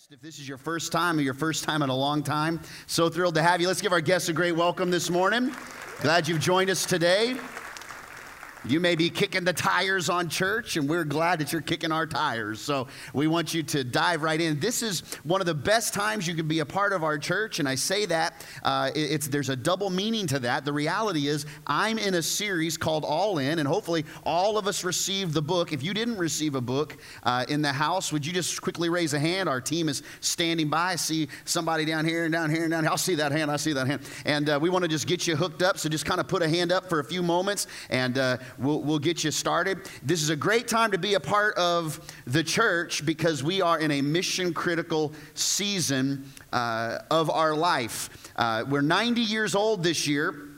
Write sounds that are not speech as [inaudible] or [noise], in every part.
guest. If this is your first time or your first time in a long time, so thrilled to have you. Let's give our guests a great welcome this morning. Glad you've joined us today. You may be kicking the tires on church, and we're glad that you're kicking our tires. So we want you to dive right in. This is one of the best times you can be a part of our church, and I say that uh, it's there's a double meaning to that. The reality is, I'm in a series called All In, and hopefully all of us received the book. If you didn't receive a book uh, in the house, would you just quickly raise a hand? Our team is standing by. I see somebody down here and down here and down here. I'll see that hand. I see that hand. And uh, we want to just get you hooked up. So just kind of put a hand up for a few moments, and uh, we'll, we'll get you started. This is a great time to be a part of the church because we are in a mission critical season uh, of our life. Uh, we're 90 years old this year.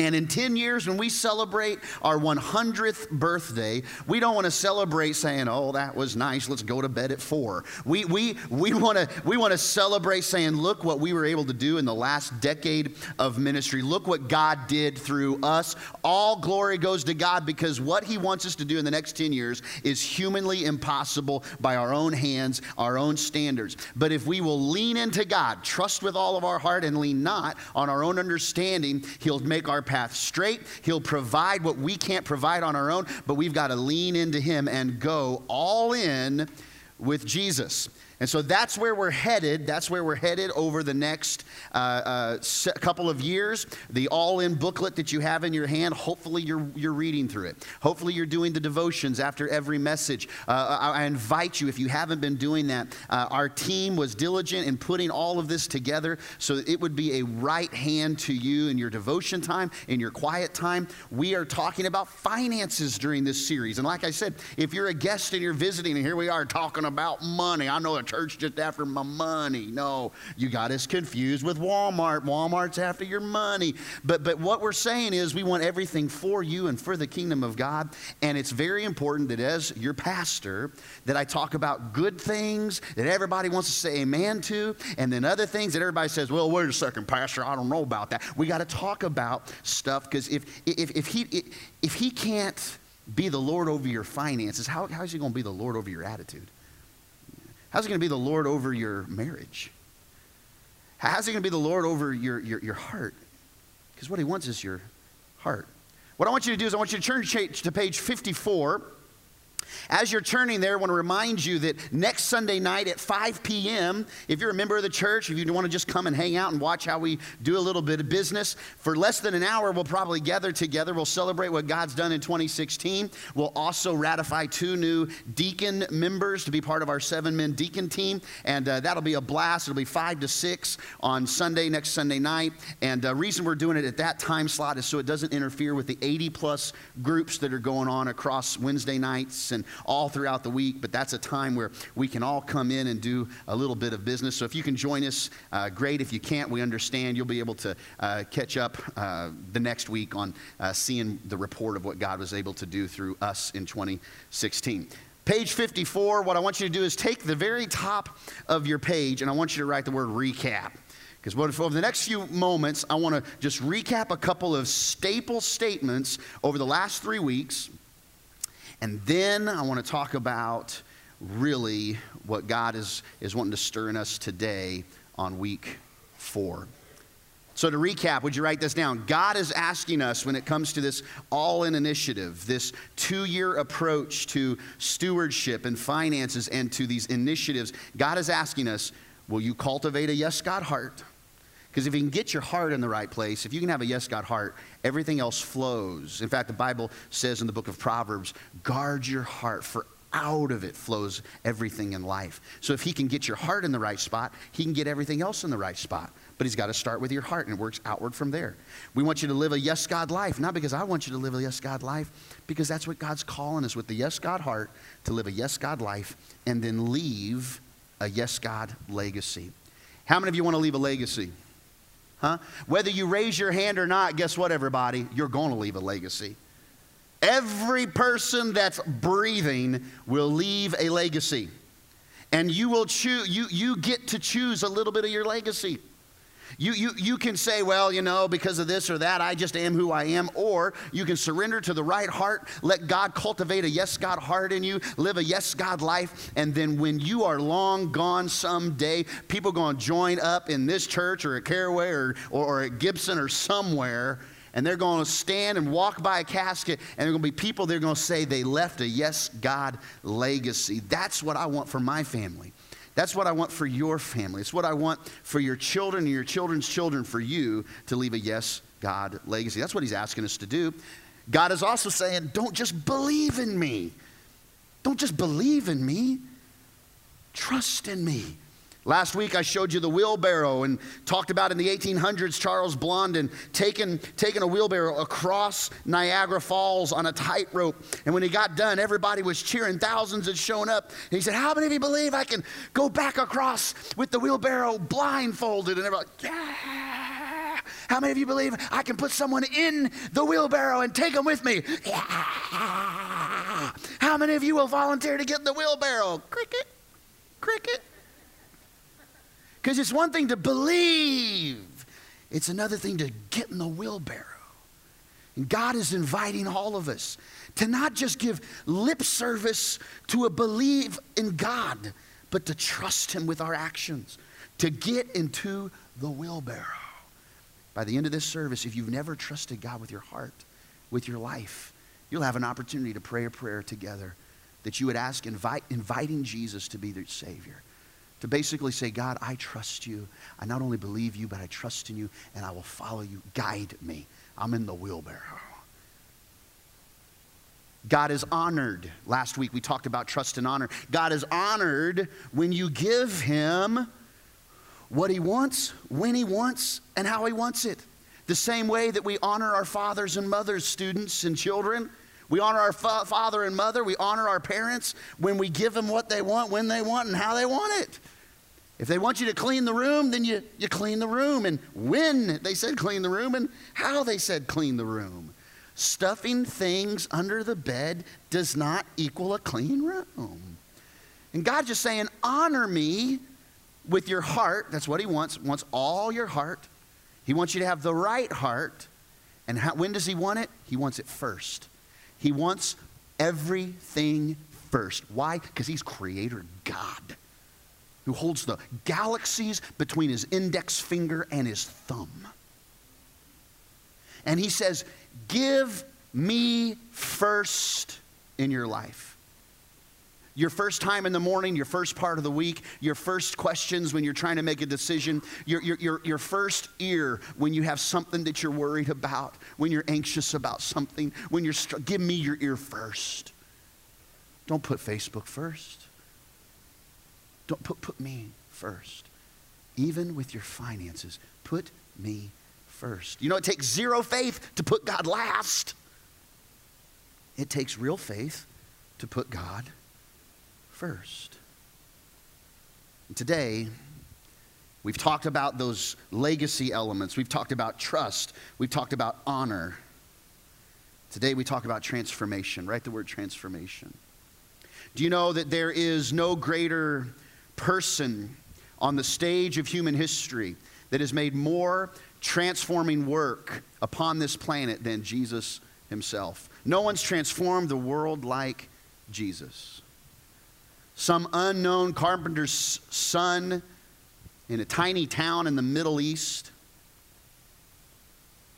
And in 10 years, when we celebrate our 100th birthday, we don't want to celebrate saying, oh, that was nice, let's go to bed at four. We, we, we want to we wanna celebrate saying, look what we were able to do in the last decade of ministry. Look what God did through us. All glory goes to God because what He wants us to do in the next 10 years is humanly impossible by our own hands, our own standards. But if we will lean into God, trust with all of our heart, and lean not on our own understanding, He'll make our path straight. He'll provide what we can't provide on our own, but we've got to lean into Him and go all in with Jesus. And so that's where we're headed. That's where we're headed over the next uh, uh, couple of years. The all in booklet that you have in your hand, hopefully you're, you're reading through it. Hopefully you're doing the devotions after every message. Uh, I, I, invite you, if you haven't been doing that, uh, our team was diligent in putting all of this together so that it would be a right hand to you in your devotion time, in your quiet time. We are talking about finances during this series. And like I said, if you're a guest and you're visiting, and here we are talking about money, I know that church just after my money. No, you got us confused with Walmart. Walmart's after your money. But, but what we're saying is we want everything for you and for the kingdom of God. And it's very important that as your pastor, that I talk about good things that everybody wants to say amen to, and then other things that everybody says, well, wait a second, pastor, I don't know about that. We got to talk about stuff because if, if, if, he, if he can't be the Lord over your finances, how, how is he going to be the Lord over your attitude? How's he going to be the Lord over your marriage? How's he going to be the Lord over your, your, your heart? Because what he wants is your heart. What I want you to do is I want you to turn to page 54 as you're turning there, I want to remind you that next Sunday night at 5 p.m., if you're a member of the church, if you want to just come and hang out and watch how we do a little bit of business, for less than an hour, we'll probably gather together. We'll celebrate what God's done in 2016. We'll also ratify two new deacon members to be part of our seven men deacon team, and uh, that'll be a blast. It'll be 5 to 6 on Sunday, next Sunday night. And the uh, reason we're doing it at that time slot is so it doesn't interfere with the 80 plus groups that are going on across Wednesday nights and all throughout the week, but that's a time where we can all come in and do a little bit of business. So if you can join us, uh, great. If you can't, we understand. You'll be able to uh, catch up uh, the next week on uh, seeing the report of what God was able to do through us in 2016. Page 54, what I want you to do is take the very top of your page and I want you to write the word recap. Because over the next few moments, I want to just recap a couple of staple statements over the last three weeks and then I want to talk about really what God is, is wanting to stir in us today on week four. So, to recap, would you write this down? God is asking us when it comes to this all in initiative, this two year approach to stewardship and finances and to these initiatives, God is asking us, will you cultivate a yes, God heart? Because if you can get your heart in the right place, if you can have a yes, God heart, everything else flows. In fact, the Bible says in the book of Proverbs, guard your heart, for out of it flows everything in life. So if he can get your heart in the right spot, he can get everything else in the right spot. But he's got to start with your heart, and it works outward from there. We want you to live a yes, God life, not because I want you to live a yes, God life, because that's what God's calling us with the yes, God heart to live a yes, God life and then leave a yes, God legacy. How many of you want to leave a legacy? Huh? Whether you raise your hand or not, guess what, everybody? You're going to leave a legacy. Every person that's breathing will leave a legacy. And you will choose, you, you get to choose a little bit of your legacy. You, you, you can say, well, you know, because of this or that, I just am who I am. Or you can surrender to the right heart, let God cultivate a yes God heart in you, live a yes God life. And then when you are long gone someday, people are going to join up in this church or at Caraway or, or, or at Gibson or somewhere. And they're going to stand and walk by a casket, and there are going to be people they're going to say they left a yes God legacy. That's what I want for my family. That's what I want for your family. It's what I want for your children and your children's children, for you to leave a yes, God legacy. That's what he's asking us to do. God is also saying, don't just believe in me. Don't just believe in me. Trust in me. Last week I showed you the wheelbarrow and talked about in the 1800s Charles Blondin taking, taking a wheelbarrow across Niagara Falls on a tightrope. And when he got done, everybody was cheering. Thousands had shown up. And he said, How many of you believe I can go back across with the wheelbarrow blindfolded? And everybody, Yeah. How many of you believe I can put someone in the wheelbarrow and take them with me? Yeah. How many of you will volunteer to get in the wheelbarrow? Cricket, cricket. Because it's one thing to believe, it's another thing to get in the wheelbarrow. And God is inviting all of us to not just give lip service to a belief in God, but to trust Him with our actions, to get into the wheelbarrow. By the end of this service, if you've never trusted God with your heart, with your life, you'll have an opportunity to pray a prayer together that you would ask, invite, inviting Jesus to be their Savior. To basically say, God, I trust you. I not only believe you, but I trust in you, and I will follow you. Guide me. I'm in the wheelbarrow. God is honored. Last week we talked about trust and honor. God is honored when you give him what he wants, when he wants, and how he wants it. The same way that we honor our fathers and mothers, students and children. We honor our fa- father and mother. We honor our parents when we give them what they want, when they want, and how they want it. If they want you to clean the room, then you, you clean the room. And when they said clean the room, and how they said clean the room. Stuffing things under the bed does not equal a clean room. And God's just saying, honor me with your heart. That's what He wants. He Wants all your heart. He wants you to have the right heart. And how, when does He want it? He wants it first. He wants everything first. Why? Because He's Creator God who holds the galaxies between his index finger and his thumb. And he says, Give me first in your life. Your first time in the morning, your first part of the week, your first questions when you're trying to make a decision, your, your, your, your first ear when you have something that you're worried about, when you're anxious about something, when you're, str- give me your ear first. Don't put Facebook first. Don't put, put me first. Even with your finances, put me first. You know, it takes zero faith to put God last. It takes real faith to put God first. Today, we've talked about those legacy elements. We've talked about trust. We've talked about honor. Today, we talk about transformation. Write the word transformation. Do you know that there is no greater person on the stage of human history that has made more transforming work upon this planet than Jesus himself. No one's transformed the world like Jesus. Some unknown carpenter's son in a tiny town in the Middle East.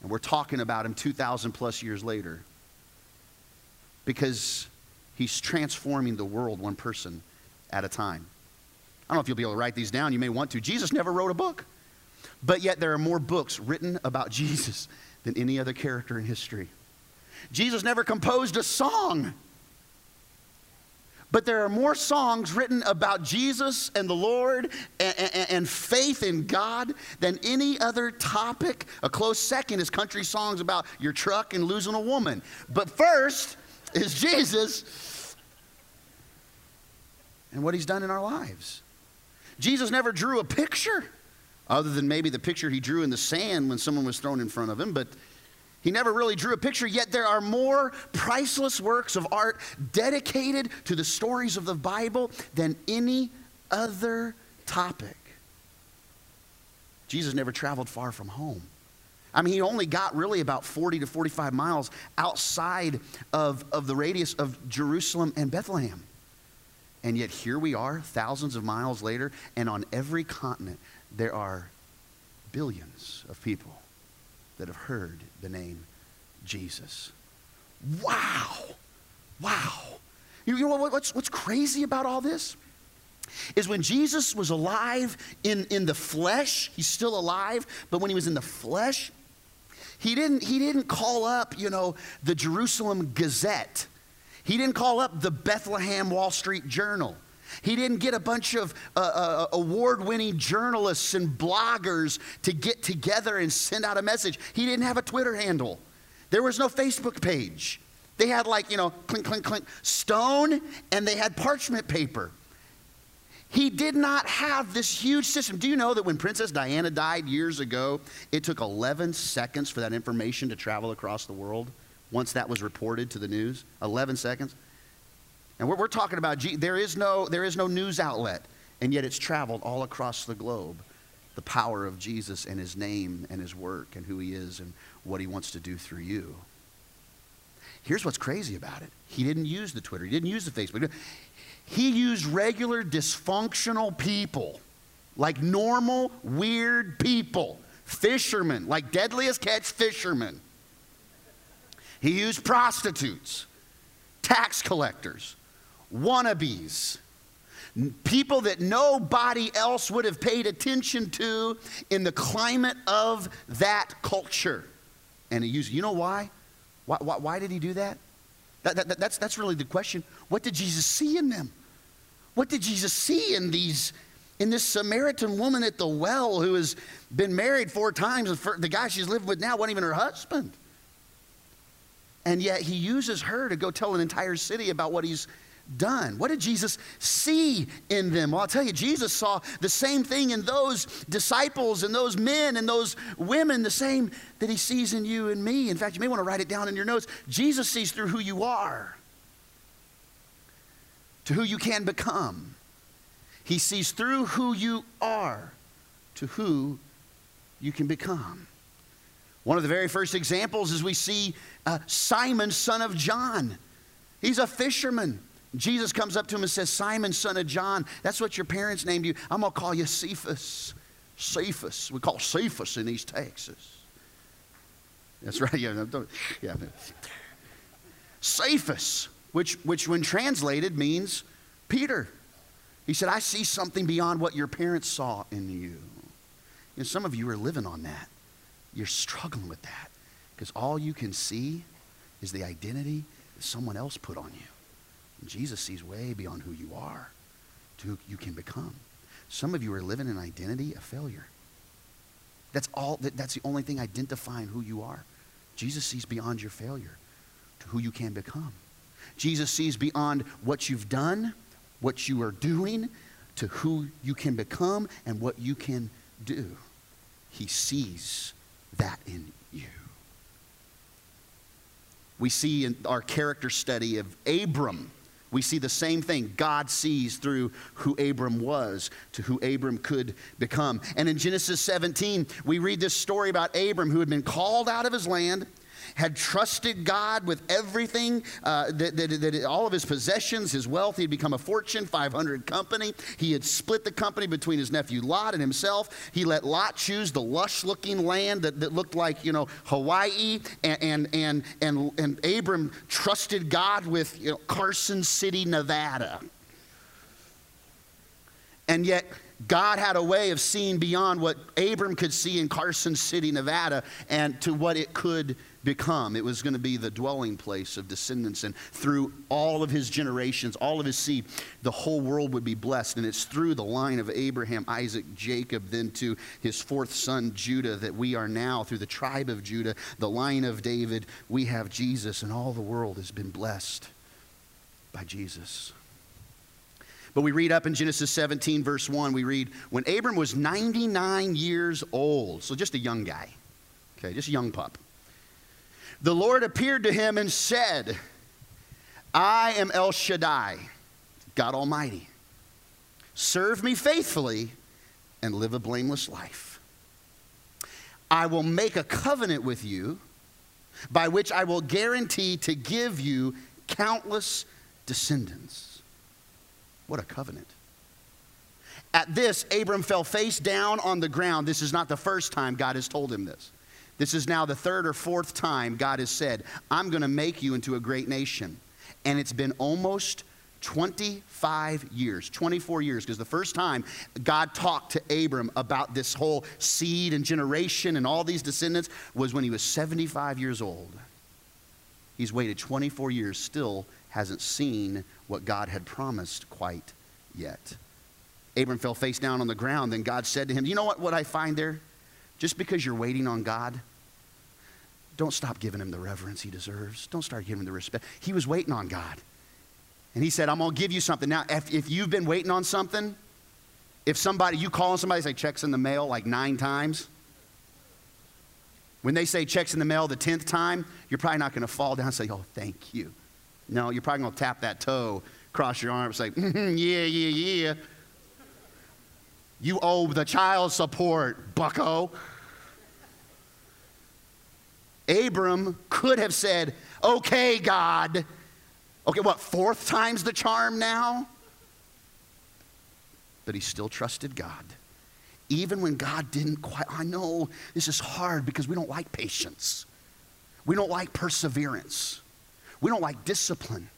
And we're talking about him 2,000 plus years later because he's transforming the world one person at a time. I don't know if you'll be able to write these down. You may want to. Jesus never wrote a book. But yet there are more books written about Jesus than any other character in history. Jesus never composed a song. But there are more songs written about Jesus and the Lord and, and, and, faith in God than any other topic. A close second is country songs about your truck and losing a woman. But first is Jesus and what he's done in our lives. Jesus never drew a picture, other than maybe the picture he drew in the sand when someone was thrown in front of him, but he never really drew a picture, yet there are more priceless works of art dedicated to the stories of the Bible than any other topic. Jesus never traveled far from home. I mean, he only got really about 40 to 45 miles outside of, of the radius of Jerusalem and Bethlehem. And yet, here we are, thousands of miles later, and on every continent, there are billions of people that have heard the name Jesus. Wow! Wow! You know what's, what's crazy about all this? Is when Jesus was alive in, in the flesh, he's still alive, but when he was in the flesh, he didn't, he didn't call up, you know, the Jerusalem Gazette. He didn't call up the Bethlehem Wall Street Journal. He didn't get a bunch of uh, uh, award winning journalists and bloggers to get together and send out a message. He didn't have a Twitter handle. There was no Facebook page. They had, like, you know, clink, clink, clink, stone, and they had parchment paper. He did not have this huge system. Do you know that when Princess Diana died years ago, it took 11 seconds for that information to travel across the world once that was reported to the news? 11 seconds. And we're, we're talking about, there is, no, there is no news outlet, and yet it's traveled all across the globe. The power of Jesus and his name and his work and who he is and what he wants to do through you. Here's what's crazy about it. He didn't use the Twitter. He didn't use the Facebook. He used regular dysfunctional people, like normal, weird people, fishermen, like deadliest catch fishermen. He used prostitutes, tax collectors, wannabes, people that nobody else would have paid attention to in the climate of that culture. And he used, you know why? Why, why, why did he do that? That, that? That's, that's really the question. What did Jesus see in them? What did Jesus see in these, in this Samaritan woman at the well who has been married four times and the guy she's lived with now wasn't even her husband? And yet he uses her to go tell an entire city about what he's done. What did Jesus see in them? Well, I'll tell you, Jesus saw the same thing in those disciples and those men and those women, the same that he sees in you and me. In fact, you may want to write it down in your notes. Jesus sees through who you are to who you can become. He sees through who you are to who you can become. One of the very first examples is we see uh, Simon, son of John. He's a fisherman. Jesus comes up to him and says, Simon, son of John, that's what your parents named you. I'm going to call you Cephas. Cephas. We call Cephas in East Texas. That's right. Yeah. yeah. Cephas which, which when translated means Peter. He said, I see something beyond what your parents saw in you. And some of you are living on that. You're struggling with that because all you can see is the identity that someone else put on you. Jesus sees way beyond who you are to who you can become. Some of you are living an identity of failure. That's all that, that's the only thing identifying who you are. Jesus sees beyond your failure to who you can become. Jesus sees beyond what you've done, what you are doing, to who you can become and what you can do. He sees that in you. We see in our character study of Abram, we see the same thing. God sees through who Abram was to who Abram could become. And in Genesis 17, we read this story about Abram who had been called out of his land had trusted God with everything, uh, that, that, that, all of his possessions, his wealth. He had become a Fortune 500 company. He had split the company between his nephew Lot and himself. He let Lot choose the lush looking land that, that looked like, you know, Hawaii. And, and, and, and, and Abram trusted God with you know, Carson City, Nevada. And yet, God had a way of seeing beyond what Abram could see in Carson City, Nevada, and to what it could become. It was going to be the dwelling place of descendants. And through all of his generations, all of his seed, the whole world would be blessed. And it's through the line of Abraham, Isaac, Jacob, then to his fourth son, Judah, that we are now, through the tribe of Judah, the line of David, we have Jesus. And all the world has been blessed by Jesus. But we read up in Genesis 17, verse 1, we read, when Abram was 99 years old, so just a young guy, okay, just a young pup the Lord appeared to him and said, I am El Shaddai, God Almighty. Serve me faithfully and live a blameless life. I will make a covenant with you by which I will guarantee to give you countless descendants. What a covenant. At this, Abram fell face down on the ground. This is not the first time God has told him this. This is now the third or fourth time God has said, I'm going to make you into a great nation. And it's been almost 25 years, 24 years, because the first time God talked to Abram about this whole seed and generation and all these descendants was when he was 75 years old. He's waited 24 years, still hasn't seen what God had promised quite yet. Abram fell face down on the ground. Then God said to him, You know what, what I find there? Just because you're waiting on God, don't stop giving him the reverence he deserves. Don't start giving him the respect. He was waiting on God. And he said, I'm going to give you something. Now, if, if you've been waiting on something, if somebody, you call somebody, say checks in the mail like nine times, when they say checks in the mail the 10th time, you're probably not going to fall down and say, oh, thank you. No, you're probably going to tap that toe, cross your arm, and say, mm-hmm, yeah, yeah, yeah. You owe the child support, bucko. Abram could have said, okay, God, Okay, what, fourth time's the charm now? But he still trusted God. Even when God didn't quite, I know this is hard because we don't like patience. We don't like perseverance. We don't like discipline.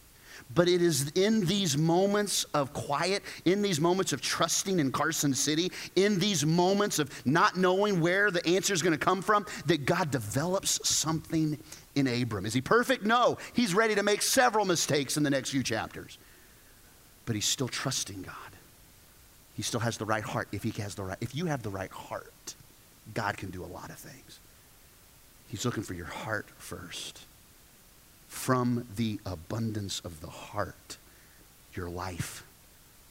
But it is in these moments of quiet, in these moments of trusting in Carson City, in these moments of not knowing where the answer is going to come from, that God develops something in Abram. Is he perfect? No. He's ready to make several mistakes in the next few chapters. But he's still trusting God. He still has the right heart. If he has the right, if you have the right heart, God can do a lot of things. He's looking for your heart first. From the abundance of the heart, your life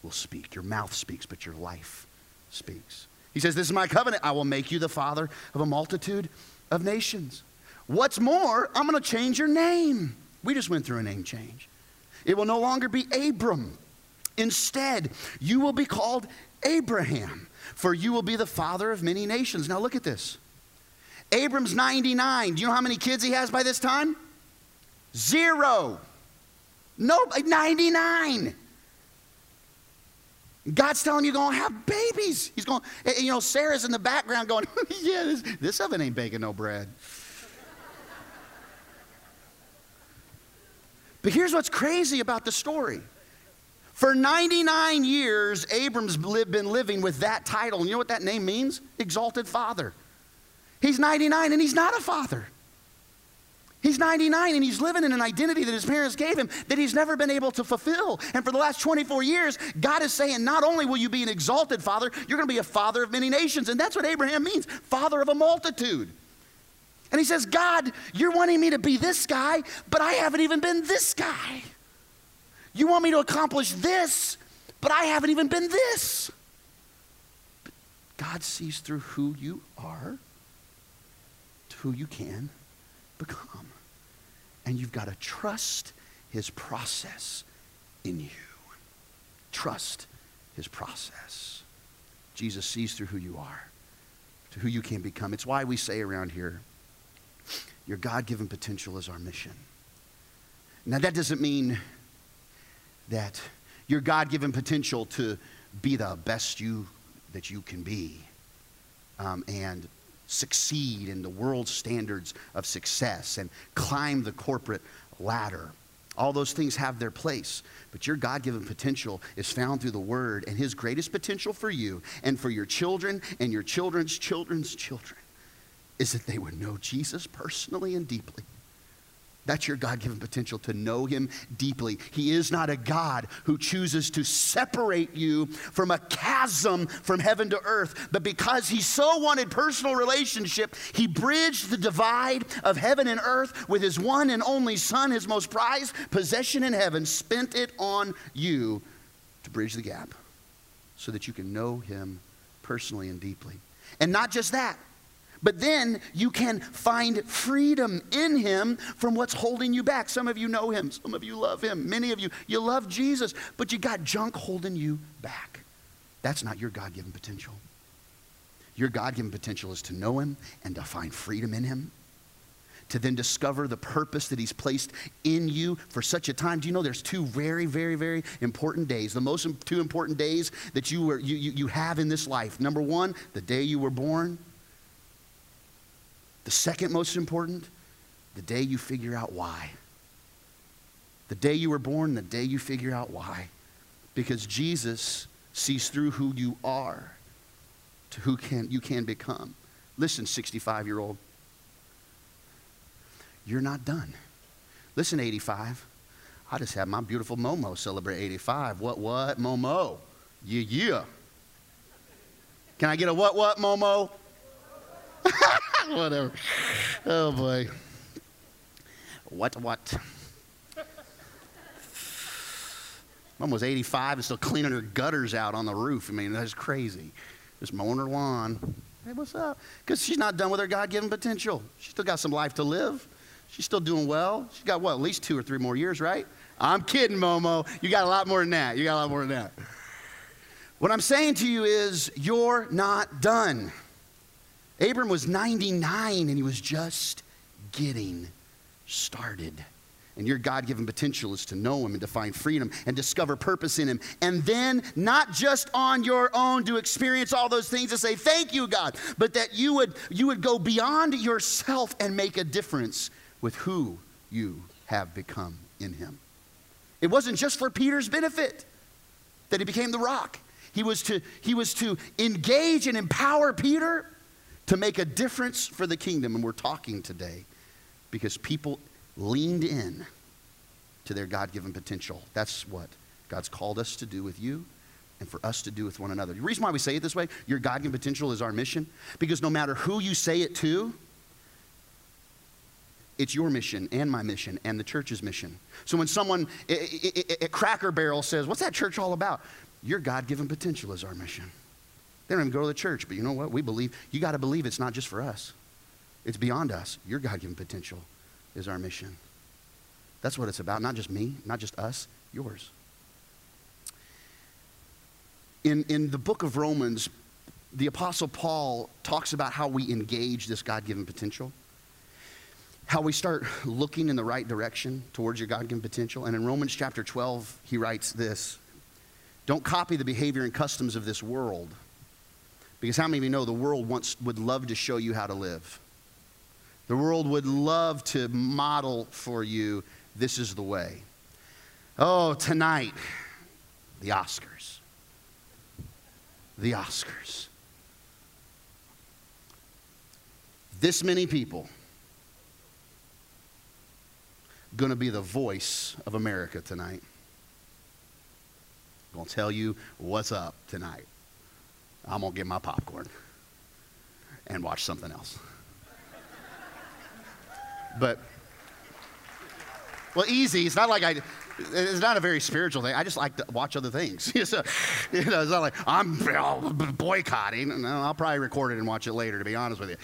will speak. Your mouth speaks, but your life speaks. He says, This is my covenant. I will make you the father of a multitude of nations. What's more, I'm going to change your name. We just went through a name change. It will no longer be Abram. Instead, you will be called Abraham, for you will be the father of many nations. Now, look at this. Abram's 99. Do you know how many kids he has by this time? Zero. No, 99. God's telling you going to have babies. He's going, you know, Sarah's in the background going, [laughs] yeah, this, this oven ain't baking no bread. But here's what's crazy about the story. For 99 years, Abram's been living with that title. And you know what that name means? Exalted Father. He's 99 and he's not a father. He's 99 and he's living in an identity that his parents gave him that he's never been able to fulfill. And for the last 24 years, God is saying, not only will you be an exalted father, you're going to be a father of many nations. And that's what Abraham means father of a multitude. And he says, God, you're wanting me to be this guy, but I haven't even been this guy. You want me to accomplish this, but I haven't even been this. But God sees through who you are to who you can become. And you've got to trust his process in you. Trust his process. Jesus sees through who you are, to who you can become. It's why we say around here, your God given potential is our mission. Now, that doesn't mean that your God given potential to be the best you that you can be um, and succeed in the world standards of success and climb the corporate ladder. All those things have their place, but your God given potential is found through the Word, and His greatest potential for you and for your children and your children's children's children is that they would know Jesus personally and deeply. That's your God given potential to know Him deeply. He is not a God who chooses to separate you from a chasm from heaven to earth, but because He so wanted personal relationship, He bridged the divide of heaven and earth with His one and only Son, His most prized possession in heaven, spent it on you to bridge the gap so that you can know Him personally and deeply. And not just that, but then you can find freedom in him from what's holding you back. Some of you know him, some of you love him, many of you, you love Jesus, but you got junk holding you back. That's not your God given potential. Your God given potential is to know Him and to find freedom in Him to then discover the purpose that He's placed in you for such a time. Do you know there's two very, very, very important days? The most two important days that you, were, you, you, you have in this life. Number one, the day you were born. The second most important, the day you figure out why. The day you were born, the day you figure out why. Because Jesus sees through who you are to who can, you can become. Listen, 65 year old you're not done. Listen, 85. I just had my beautiful Momo celebrate 85. What, what? Momo. Yeah, yeah. Can I get a what, what, Momo? [laughs] Whatever. Oh, boy. What, what? Mom was 85 and still cleaning her gutters out on the roof. I mean, that's crazy. Just mowing her lawn. Hey, what's up? Because she's not done with her God given potential. She's still got some life to live. She's still doing well. She's got what, at least two or three more years, right? I'm kidding, Momo. You got a lot more than that. You got a lot more than that. What I'm saying to you is, you're not done. Abram was 99 and he was just getting started. And your God given potential is to know Him and to find freedom and discover purpose in Him. And then, not just on your own to experience all those things and say, Thank you, God, but that you would, you would go beyond yourself and make a difference with who you have become in him. It wasn't just for Peter's benefit that he became the rock. He was to, he was to engage and empower Peter to make a difference for the kingdom. And we're talking today because people leaned in to their God given potential. That's what God's called us to do with you and for us to do with one another. The reason why we say it this way, your God given potential is our mission, because no matter who you say it to, it's your mission and my mission and the church's mission. So when someone at Cracker Barrel says, What's that church all about? Your God given potential is our mission. They don't even go to the church, but you know what? We believe, you got to believe it's not just for us, it's beyond us. Your God given potential is our mission. That's what it's about. Not just me, not just us, yours. In, in the book of Romans, the Apostle Paul talks about how we engage this God given potential how we start looking in the right direction towards your God given potential. And in Romans chapter 12, he writes this Don't copy the behavior and customs of this world. Because how many of you know the world wants, would love to show you how to live? The world would love to model for you this is the way. Oh, tonight, the Oscars. The Oscars. This many people going to be the voice of America tonight. I'm going to tell you what's up tonight. I'm going to get my popcorn and watch something else. but, well, easy. It's not like I, it's not a very spiritual thing. I just like to watch other things. [laughs] so, you know, it's not like I'm uh, boycotting. No, I'll probably record it and watch it later, to be honest with you.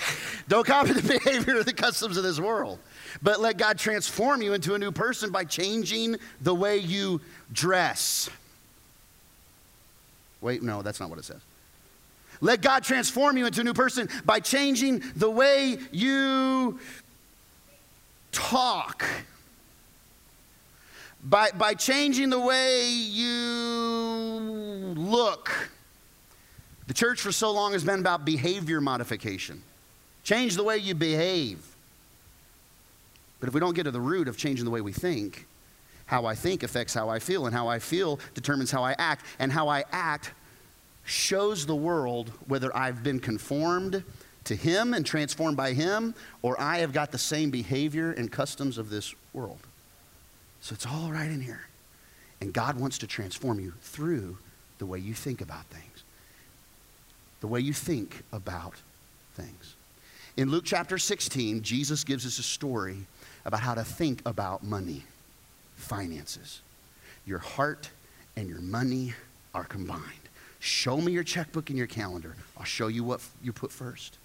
Don't copy the [laughs] behavior or the customs of this world, but let God transform you into a new person by changing the way you dress. Wait, no, that's not what it says. Let God transform you into a new person by changing the way you talk by, by changing the way you look. The church for so long has been about behavior modification. Change the way you behave. But if we don't get to the root of changing the way we think, how I think affects how I feel, and how I feel determines how I act, and how I act shows the world whether I've been conformed to Him and transformed by Him, or I have got the same behavior and customs of this world. So it's all right in here. And God wants to transform you through the way you think about things. The way you think about things. In Luke chapter 16, Jesus gives us a story about how to think about money, finances. Your heart and your money are combined. Show me your checkbook and your calendar. I'll show you what you put first.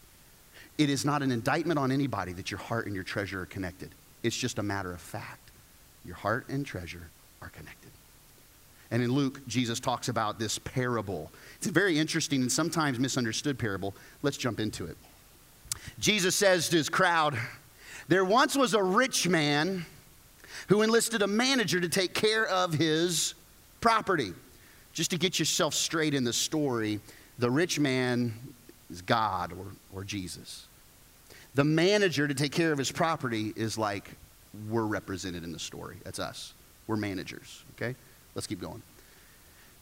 It is not an indictment on anybody that your heart and your treasure are connected. It's just a matter of fact. Your heart and treasure are connected. And in Luke, Jesus talks about this parable. It's a very interesting and sometimes misunderstood parable. Let's jump into it. Jesus says to his crowd, There once was a rich man who enlisted a manager to take care of his property. Just to get yourself straight in the story, the rich man is God or, or Jesus. The manager to take care of his property is like we're represented in the story. That's us. We're managers, okay? Let's keep going.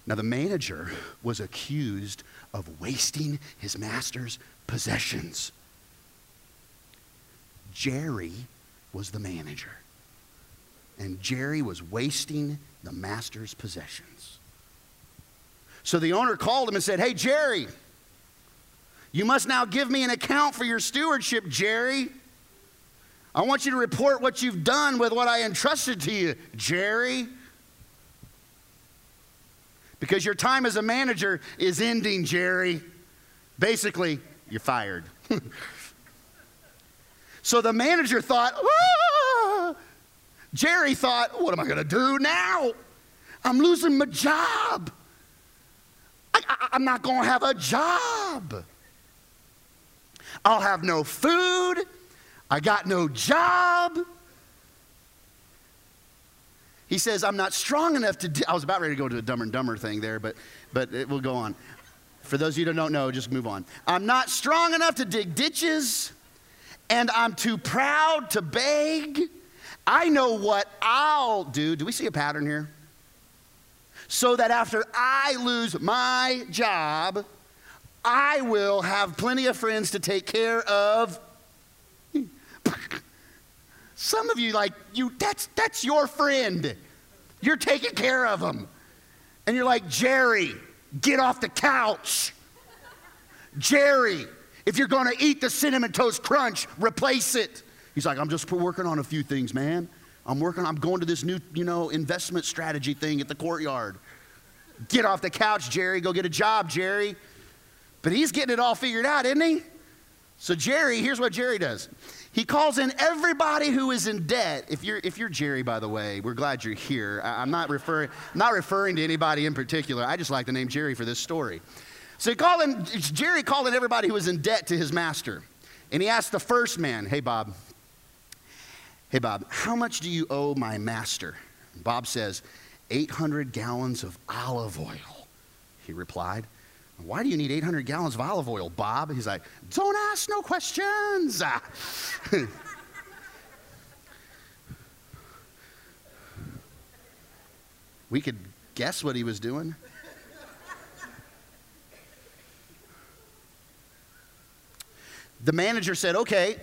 Now, the manager was accused of wasting his master's possessions. Jerry was the manager, and Jerry was wasting the master's possessions. So the owner called him and said, Hey, Jerry, you must now give me an account for your stewardship, Jerry. I want you to report what you've done with what I entrusted to you, Jerry. Because your time as a manager is ending, Jerry. Basically, you're fired. [laughs] so the manager thought, ah! Jerry thought, what am I going to do now? I'm losing my job. I, am not going to have a job. I'll have no food. I got no job. He says, I'm not strong enough to. I was about ready to go to a dumber and dumber thing there, but, but it will go on. For those of you that don't know, just move on. I'm not strong enough to dig ditches, and I'm too proud to beg. I know what I'll do. Do we see a pattern here? So that after I lose my job, I will have plenty of friends to take care of. [laughs] Some of you, like, you, that's, that's your friend. You're taking care of them. And you're like, Jerry, get off the couch. Jerry, if you're to eat the cinnamon toast crunch, replace it. He's like, I'm just working on a few things, man. I'm working, I'm going to this new, you know, investment strategy thing at the courtyard. Get off the couch, Jerry. Go get a job, Jerry. But he's getting it all figured out, isn't he? So, Jerry, here's what Jerry does. He calls in everybody who is in debt. If you're, if you're Jerry, by the way, we're glad you're here. I, am not referring, not referring to anybody in particular. I just like the name Jerry for this story. So he called in, Jerry called in everybody who was in debt to his master. And he asked the first man, Hey, Bob, hey, Bob, how much do you owe my master? Bob says, 800 gallons of olive oil. He replied, why do you need 800 gallons of olive oil, Bob? He's like, Don't ask no questions. [laughs] we could guess what he was doing. The manager said, Okay,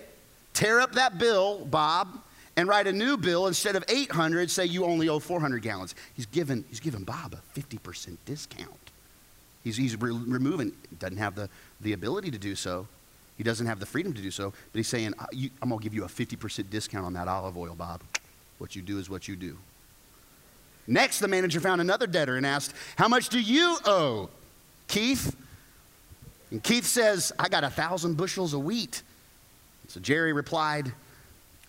tear up that bill, Bob, and write a new bill instead of 800, say you only owe 400 gallons. He's given, he's given Bob a 50% discount. He's, he's re- removing, doesn't have the, the ability to do so. He doesn't have the freedom to do so, but he's saying, I'm going to give you a 50% discount on that olive oil, Bob. What you do is what you do. Next, the manager found another debtor and asked, How much do you owe, Keith? And Keith says, I got a thousand bushels of wheat. So Jerry replied,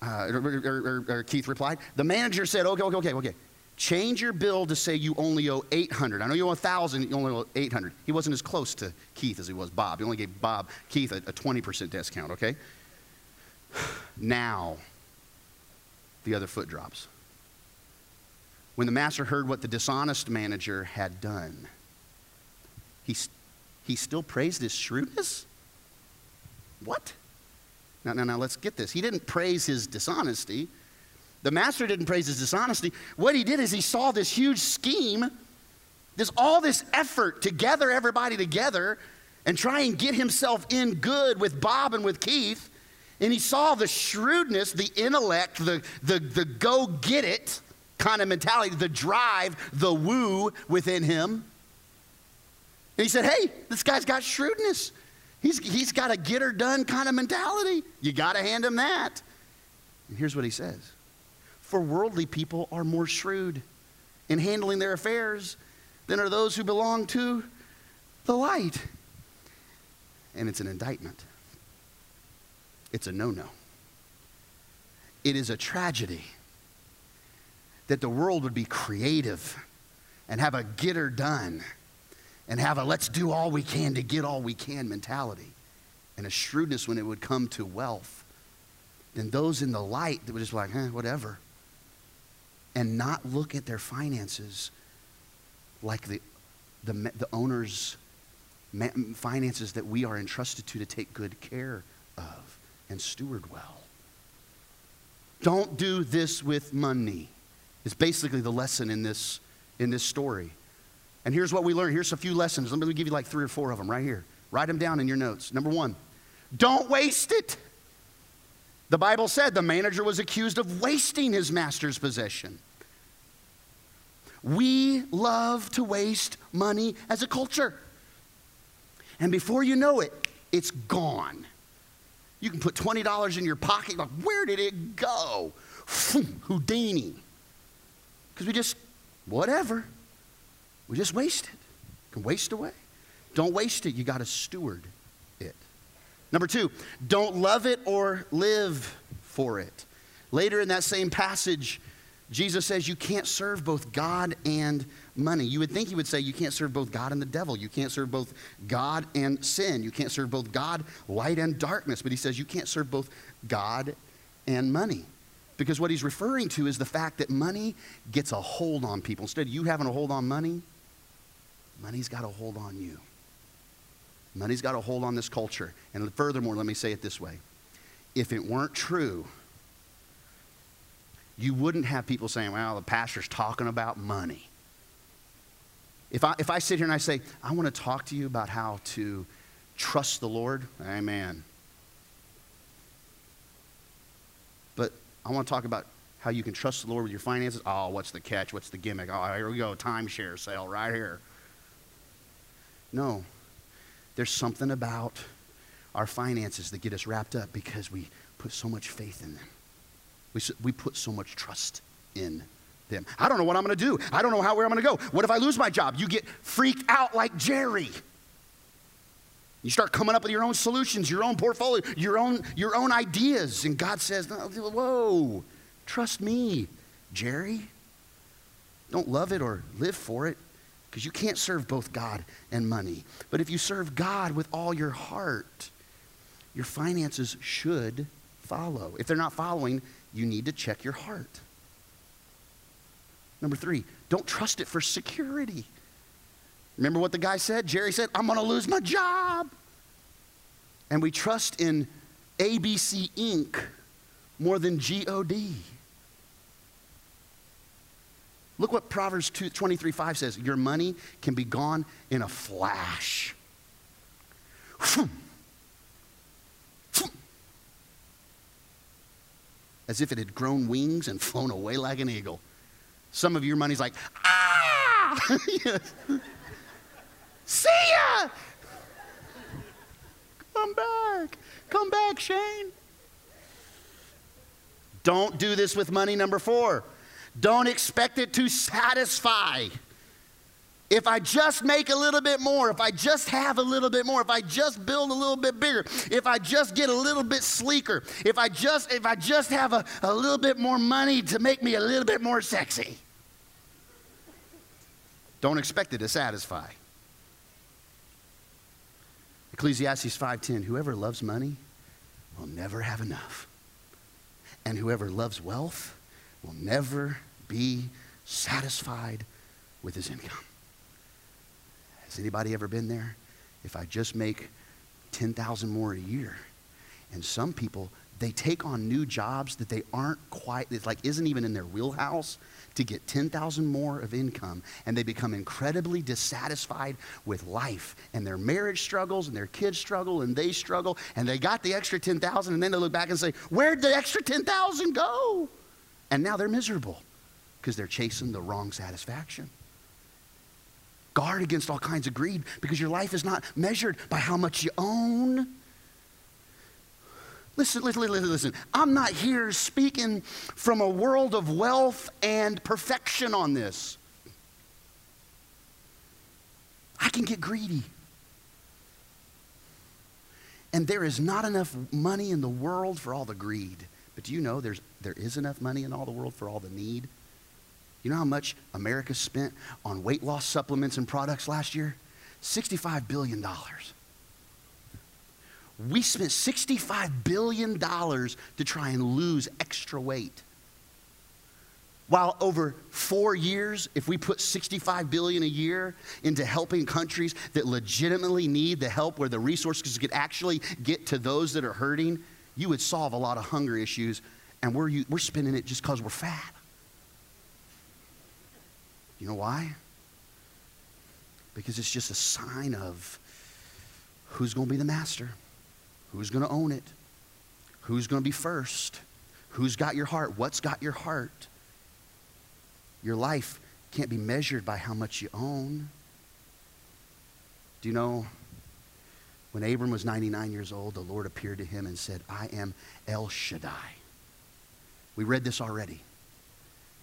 uh, or, or, or, Keith replied, the manager said, okay, okay, okay, okay. Change your bill to say you only owe 800. I know you owe 1,000, you only owe 800. He wasn't as close to Keith as he was Bob. He only gave Bob, Keith, a, a 20% discount, okay? [sighs] Now, the other foot drops. When the master heard what the dishonest manager had done, he, he still praised his shrewdness? What? Now, now, now, let's get this. He didn't praise his dishonesty. The master didn't praise his dishonesty. What he did is he saw this huge scheme, this all this effort to gather everybody together and try and get himself in good with Bob and with Keith. And he saw the shrewdness, the intellect, the, the, the go get it kind of mentality, the drive, the woo within him. And he said, Hey, this guy's got shrewdness. He's, he's got a get her done kind of mentality. You got to hand him that. And here's what he says for worldly people are more shrewd in handling their affairs than are those who belong to the light. And it's an indictment, it's a no no. It is a tragedy that the world would be creative and have a get her done and have a let's do all we can to get all we can mentality and a shrewdness when it would come to wealth, then those in the light that were just like, eh, whatever, and not look at their finances like the, the, the owner's finances that we are entrusted to to take good care of and steward well. Don't do this with money, is basically the lesson in this, in this story. And here's what we learn. Here's a few lessons. Let me give you like three or four of them right here. Write them down in your notes. Number one, don't waste it. The Bible said the manager was accused of wasting his master's possession. We love to waste money as a culture. And before you know it, it's gone. You can put $20 in your pocket, like, where did it go? Houdini. Because we just, whatever, we just waste it. Can waste away. Don't waste it. You got to steward it. Number two, don't love it or live for it. Later in that same passage, Jesus says you can't serve both God and money. You would think he would say you can't serve both God and the devil. You can't serve both God and sin. You can't serve both God, light, and darkness. But he says you can't serve both God and money. Because what he's referring to is the fact that money gets a hold on people. Instead of you having a hold on money, money's got a hold on you. Money's got a hold on this culture. And furthermore, let me say it this way if it weren't true, you wouldn't have people saying, well, the pastor's talking about money. If I, if I sit here and I say, I want to talk to you about how to trust the Lord, amen. But I want to talk about how you can trust the Lord with your finances. Oh, what's the catch? What's the gimmick? Oh, here we go, timeshare sale right here. No, there's something about our finances that get us wrapped up because we put so much faith in them. We, we put so much trust in them. I don't know what I'm going to do. I don't know how where I'm going to go. What if I lose my job? You get freaked out like Jerry. You start coming up with your own solutions, your own portfolio, your own, your own ideas. And God says, Whoa, trust me, Jerry. Don't love it or live for it because you can't serve both God and money. But if you serve God with all your heart, your finances should follow. If they're not following, you need to check your heart. Number three, don't trust it for security. Remember what the guy said? Jerry said, I'm going to lose my job. And we trust in ABC Inc. more than God. Look what Proverbs 2, 23 5 says Your money can be gone in a flash. As if it had grown wings and flown away like an eagle. Some of your money's like, ah! [laughs] See ya! Come back. Come back, Shane. Don't do this with money, number four. Don't expect it to satisfy. If I just make a little bit more, if I just have a little bit more, if I just build a little bit bigger, if I just get a little bit sleeker, if I just if I just have a, a little bit more money to make me a little bit more sexy. Don't expect it to satisfy. Ecclesiastes 5:10 Whoever loves money will never have enough. And whoever loves wealth will never be satisfied with his income. Has anybody ever been there? If I just make 10,000 more a year. And some people, they take on new jobs that they aren't quite, it's like isn't even in their wheelhouse to get 10,000 more of income and they become incredibly dissatisfied with life and their marriage struggles and their kids struggle and they struggle and they got the extra 10,000 and then they look back and say, "Where'd the extra 10,000 go?" And now they're miserable because they're chasing the wrong satisfaction guard against all kinds of greed because your life is not measured by how much you own. Listen, listen, listen, listen. I'm not here speaking from a world of wealth and perfection on this. I can get greedy. And there is not enough money in the world for all the greed. But do you know there's, there is enough money in all the world for all the need? You know how much America spent on weight loss supplements and products last year? $65 billion. We spent $65 billion to try and lose extra weight. While over four years, if we put 65 billion a year into helping countries that legitimately need the help where the resources could actually get to those that are hurting, you would solve a lot of hunger issues. And we're, we're spending it just because we're fat. You know why? Because it's just a sign of who's going to be the master, who's going to own it, who's going to be first, who's got your heart, what's got your heart. Your life can't be measured by how much you own. Do you know when Abram was 99 years old, the Lord appeared to him and said, I am El Shaddai. We read this already.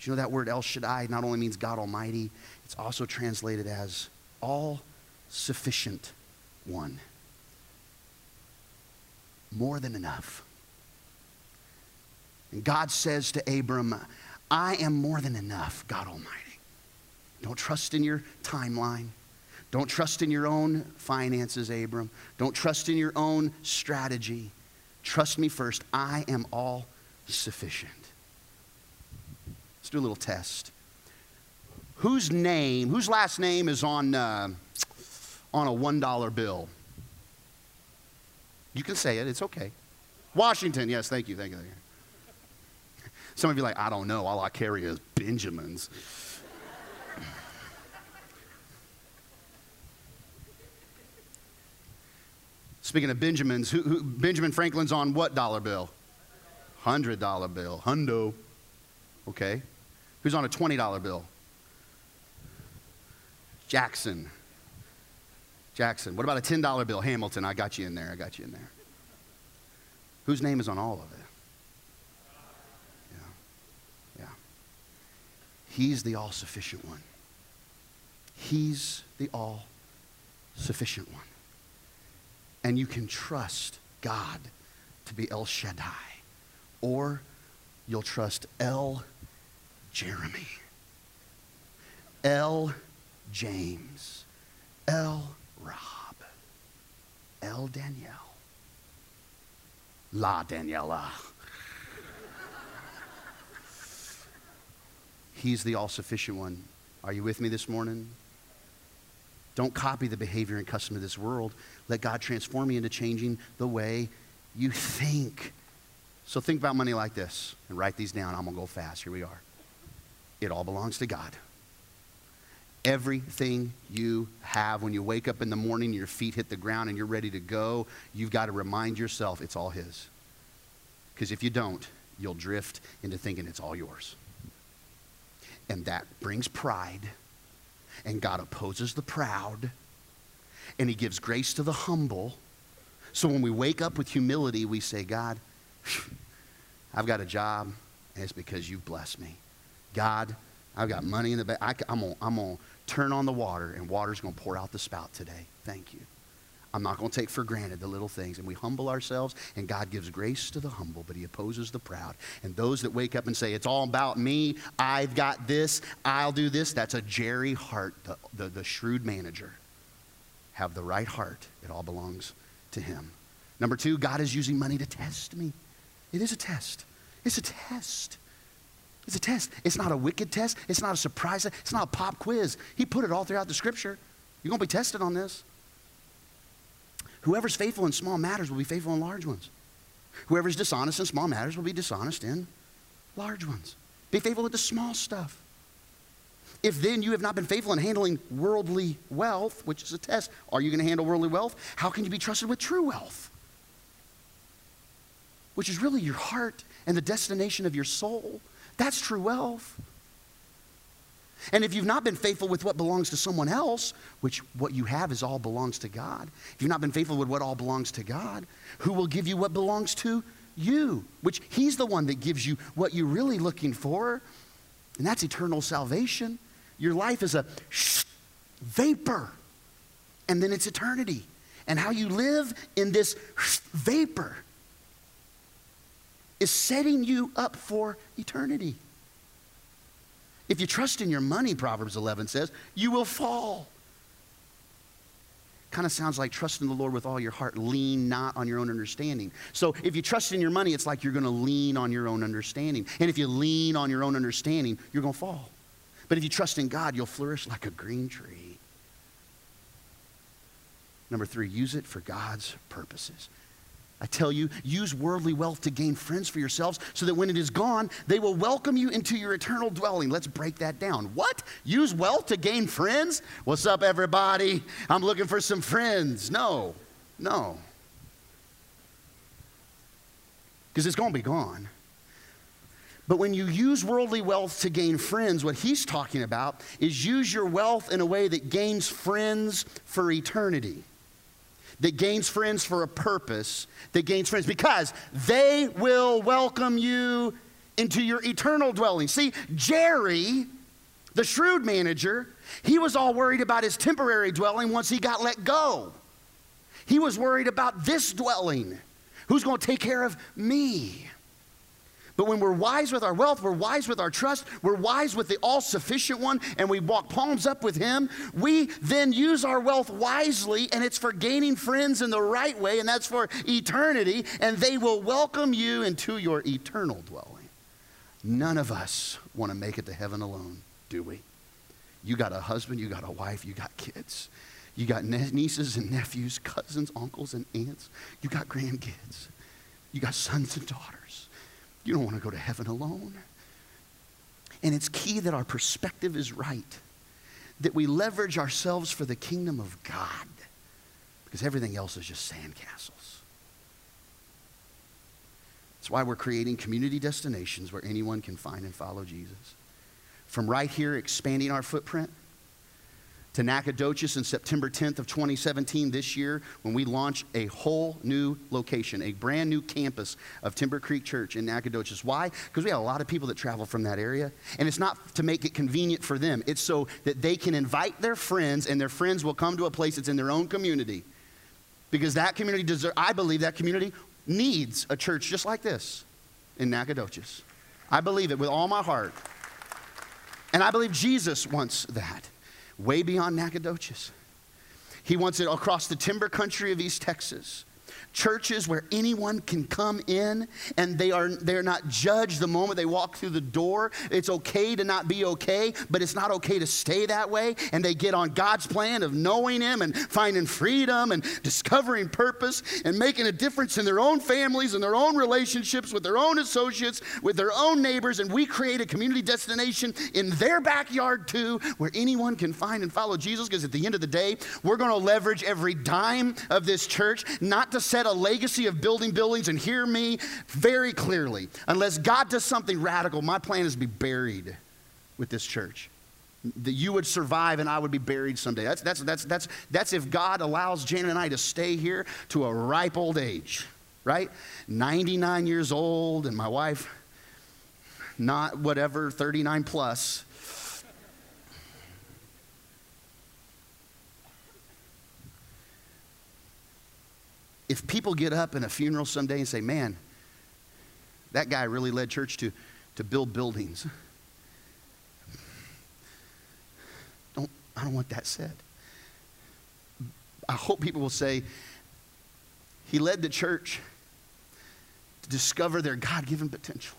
You know that word El Shaddai not only means God Almighty, it's also translated as all sufficient one. More than enough. And God says to Abram, I am more than enough, God Almighty. Don't trust in your timeline. Don't trust in your own finances, Abram. Don't trust in your own strategy. Trust me first. I am all sufficient. Let's do a little test. Whose name, whose last name is on, uh, on a $1 bill? You can say it, it's okay. Washington, yes, thank you, thank you, thank you. Some of you like, I don't know, all I carry is Benjamins. Speaking of Benjamins, who, who, Benjamin Franklin's on what dollar bill? $100 bill. Hundo. Okay. Who's on a $20 bill? Jackson. Jackson. What about a $10 bill? Hamilton. I got you in there. I got you in there. Whose name is on all of it? Yeah. Yeah. He's the all sufficient one. He's the all sufficient one. And you can trust God to be El Shaddai, or you'll trust L. Jeremy, L. James, L. Rob, L. Danielle, La Daniela. He's the all sufficient one. Are you with me this morning? Don't copy the behavior and custom of this world. Let God transform you into changing the way you think. So think about money like this and write these down. I'm going to go fast. Here we are. It all belongs to God. Everything you have when you wake up in the morning, your feet hit the ground, and you're ready to go, you've got to remind yourself it's all His. Because if you don't, you'll drift into thinking it's all yours. And that brings pride, and God opposes the proud, and He gives grace to the humble. So when we wake up with humility, we say, God, [laughs] I've got a job, and it's because you've blessed me. God, I've got money in the bank. I, am going I'm to turn on the water, and water's going to pour out the spout today. Thank you. I'm not going to take for granted the little things. And we humble ourselves, and God gives grace to the humble, but He opposes the proud. And those that wake up and say, It's all about me, I've got this, I'll do this, that's a Jerry Hart, the, the, the shrewd manager. Have the right heart, it all belongs to Him. Number two, God is using money to test me. It is a test. It's a test. It's a test. It's not a wicked test. It's not a surprise. It's not a pop quiz. He put it all throughout the scripture. You're going to be tested on this. Whoever's faithful in small matters will be faithful in large ones. Whoever's dishonest in small matters will be dishonest in large ones. Be faithful with the small stuff. If then you have not been faithful in handling worldly wealth, which is a test, are you going to handle worldly wealth? How can you be trusted with true wealth? Which is really your heart and the destination of your soul. That's true wealth. And if you've not been faithful with what belongs to someone else, which what you have is all belongs to God, if you've not been faithful with what all belongs to God, who will give you what belongs to you? Which He's the one that gives you what you're really looking for, and that's eternal salvation. Your life is a vapor, and then it's eternity. And how you live in this vapor is setting you up for eternity. If you trust in your money, Proverbs 11 says, you will fall. Kind of sounds like trust in the Lord with all your heart, lean not on your own understanding. So if you trust in your money, it's like you're going to lean on your own understanding. And if you lean on your own understanding, you're going to fall. But if you trust in God, you'll flourish like a green tree. Number three, use it for God's purposes. I tell you, use worldly wealth to gain friends for yourselves so that when it is gone, they will welcome you into your eternal dwelling. Let's break that down. What? Use wealth to gain friends? What's up, everybody? I'm looking for some friends. No, no. Because it's going to be gone. But when you use worldly wealth to gain friends, what he's talking about is use your wealth in a way that gains friends for eternity that gains friends for a purpose, that gains friends because they will welcome you into your eternal dwelling. See, Jerry, the shrewd manager, he was all worried about his temporary dwelling once he got let go. He was worried about this dwelling. Who's going to take care of me? But when we're wise with our wealth, we're wise with our trust, we're wise with the all sufficient one, and we walk palms up with Him, we then use our wealth wisely, and it's for gaining friends in the right way, and that's for eternity, and they will welcome you into your eternal dwelling. None of us want to make it to heaven alone, do we? You got a husband, you got a wife, you got kids. You got nieces and nephews, cousins, uncles, and aunts. You got grandkids. You got sons and daughters. You don't want to go to heaven alone. And it's key that our perspective is right, that we leverage ourselves for the kingdom of God, because everything else is just sandcastles. That's why we're creating community destinations where anyone can find and follow Jesus. From right here, expanding our footprint to Nacogdoches in September 10th of 2017 this year when we launch a whole new location, a brand new campus of Timber Creek Church in Nacogdoches. Why? Because we have a lot of people that travel from that area. And it's not to make it convenient for them. It's so that they can invite their friends and their friends will come to a place that's in their own community. Because that community deserves, I believe that community needs a church just like this in Nacogdoches. I believe it with all my heart. And I believe Jesus wants that way beyond Nacogdoches. He wants it across the timber country of East Texas churches where anyone can come in and they are they're not judged the moment they walk through the door. It's okay to not be okay, but it's not okay to stay that way. And they get on God's plan of knowing Him and finding freedom and discovering purpose and making a difference in their own families and their own relationships with their own associates, with their own neighbors. And we create a community destination in their backyard too, where anyone can find and follow Jesus. Because at the end of the day, we're going to leverage every dime of this church not to set a legacy of building buildings, and hear me very clearly. Unless God does something radical, my plan is to be buried with this church. That you would survive and I would be buried someday. That's, that's, that's, that's, that's if God allows Jana and I to stay here to a ripe old age, right? 99 years old, and my wife, not whatever, 39 plus. If people get up in a funeral someday and say, man, that guy really led church to, to build buildings. Don't, I don't want that said. I hope people will say, he led the church to discover their God given potential.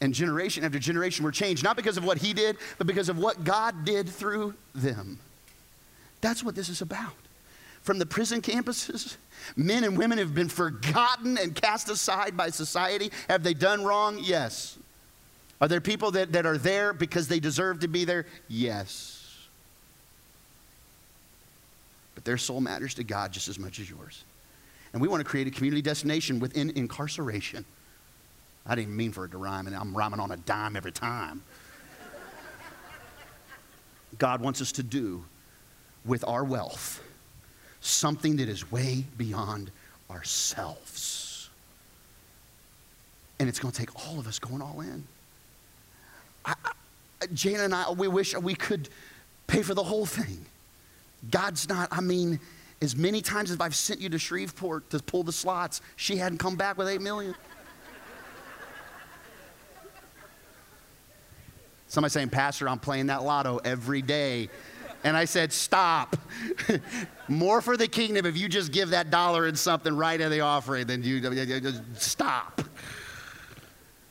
And generation after generation were changed, not because of what he did, but because of what God did through them. That's what this is about from the prison campuses? Men and women have been forgotten and cast aside by society. Have they done wrong? Yes. Are there people that, that are there because they deserve to be there? Yes. But their soul matters to God just as much as yours. And we want to create a community destination within incarceration. I didn't mean for it to rhyme, and I'm rhyming on a dime every time. [laughs] God wants us to do with our wealth something that is way beyond ourselves. And it's going to take all of us going all in. I, I, Jana and I, we wish we could pay for the whole thing. God's not, I mean, as many times as I've sent you to Shreveport to pull the slots, she hadn't come back with eight million. Somebody saying, Pastor, I'm playing that lotto every day. And I said, Stop. [laughs] More for the kingdom if you just give that dollar and something right in the offering than you just stop.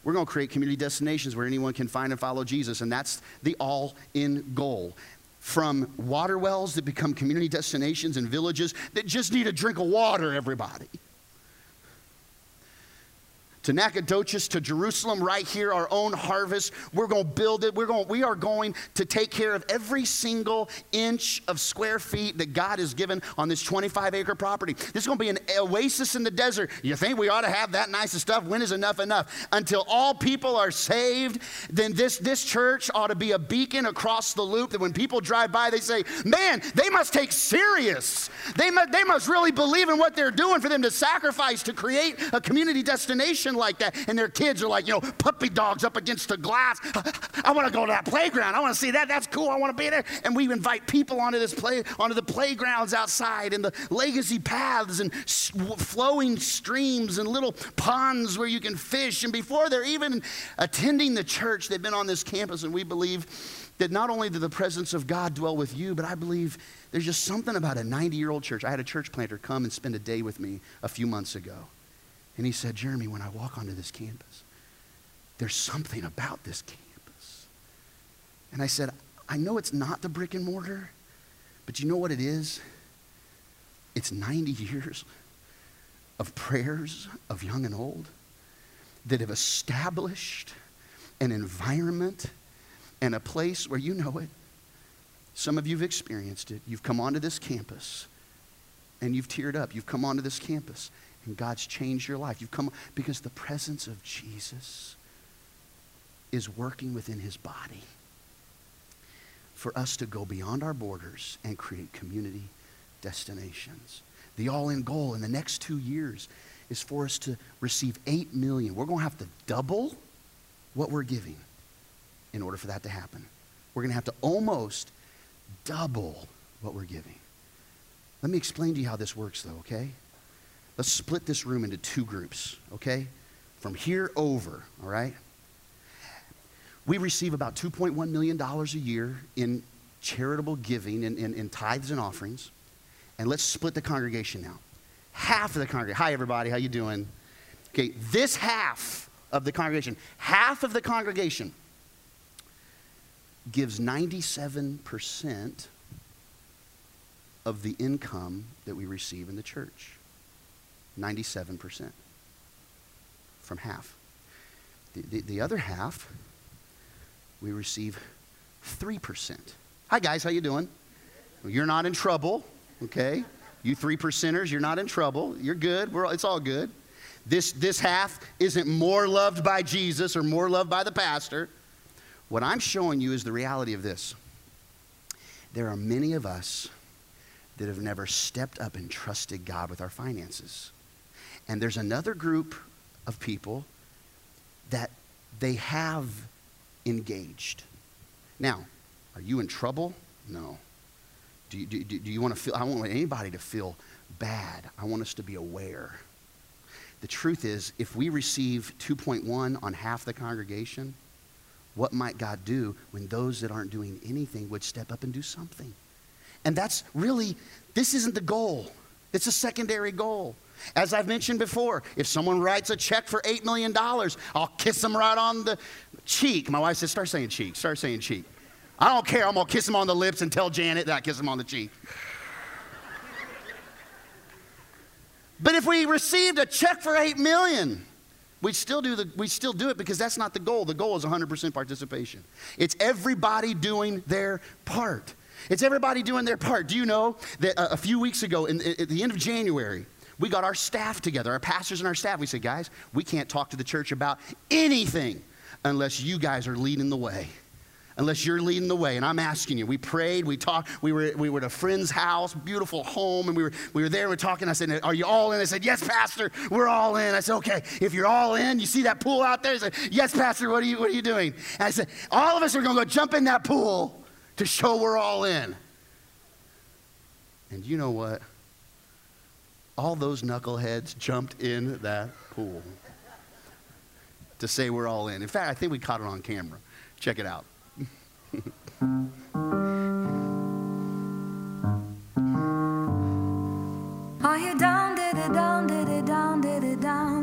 We're going to create community destinations where anyone can find and follow Jesus, and that's the all in goal. From water wells that become community destinations and villages that just need a drink of water, everybody to Nacogdoches, to Jerusalem, right here, our own harvest. We're going to build it. We're going, we are going to take care of every single inch of square feet that God has given on this 25 acre property. This is going to be an oasis in the desert. You think we ought to have that nice stuff? When is enough enough? Until all people are saved, then this, this church ought to be a beacon across the loop that when people drive by, they say, man, they must take serious. They must, they must really believe in what they're doing for them to sacrifice to create a community destination like that. And their kids are like, you know, puppy dogs up against the glass. I want to go to that playground. I want to see that. That's cool. I want to be there. And we invite people onto this play, onto the playgrounds outside and the legacy paths and flowing streams and little ponds where you can fish. And before they're even attending the church, they've been on this campus, and we believe that not only did the presence of God dwell with you, but I believe there's just something about a 90 year old church. I had a church planter come and spend a day with me a few months ago. And he said, Jeremy, when I walk onto this campus, there's something about this campus. And I said, I know it's not the brick and mortar, but you know what it is? It's 90 years of prayers of young and old that have established an environment and a place where you know it. Some of you have experienced it. You've come onto this campus and you've teared up. You've come onto this campus and God's changed your life. You've come because the presence of Jesus is working within his body for us to go beyond our borders and create community destinations. The all in goal in the next two years is for us to receive 8 million. We're going to have to double what we're giving in order for that to happen. We're going to have to almost double what we're giving. Let me explain to you how this works, though, okay? Let's split this room into two groups, okay? From here over, all right? We receive about $2.1 million a year in charitable giving and in, tithes and offerings. And let's split the congregation now. Half of the congregation. Hi, everybody. How you doing? Okay, this half of the congregation, half of the congregation gives 97% of the income that we receive in the church. 97% from half. The, the, the, other half, we receive 3%. Hi, guys, how you doing? You're not in trouble, okay? You three percenters, you're not in trouble. You're good. We're, it's all good. This, this half isn't more loved by Jesus or more loved by the pastor. What I'm showing you is the reality of this. There are many of us that have never stepped up and trusted God with our finances. And there's another group of people that they have engaged. Now, are you in trouble? No. Do you, do, do you want to feel, I don't want anybody to feel bad. I want us to be aware. The truth is, if we receive 2.1 on half the congregation, what might God do when those that aren't doing anything would step up and do something? And that's really, this isn't the goal. It's a secondary goal. As I've mentioned before, if someone writes a check for $8 million, I'll kiss them right on the cheek. My wife says, start saying cheek, start saying cheek. I don't care, I'm gonna kiss them on the lips and tell Janet that I kiss them on the cheek. but if we received a check for 8 million, we still do the we still do it because that's not the goal. The goal is 100% participation. It's everybody doing their part. It's everybody doing their part. Do you know that a, a few weeks ago, in, at the end of January, we got our staff together, our pastors and our staff. We said, guys, we can't talk to the church about anything unless you guys are leading the way. Unless you're leading the way. And I'm asking you, we prayed, we talked, we were, we were at a friend's house, beautiful home, and we were, we were there, we were talking. I said, Are you all in? I said, Yes, Pastor, we're all in. I said, Okay, if you're all in, you see that pool out there? He said, Yes, Pastor, what are you, what are you doing? And I said, All of us are going to go jump in that pool to show we're all in. And you know what? All those knuckleheads jumped in that pool to say we're all in. In fact, I think we caught it on camera. Check it out. You down, did it down, did it down, did it down,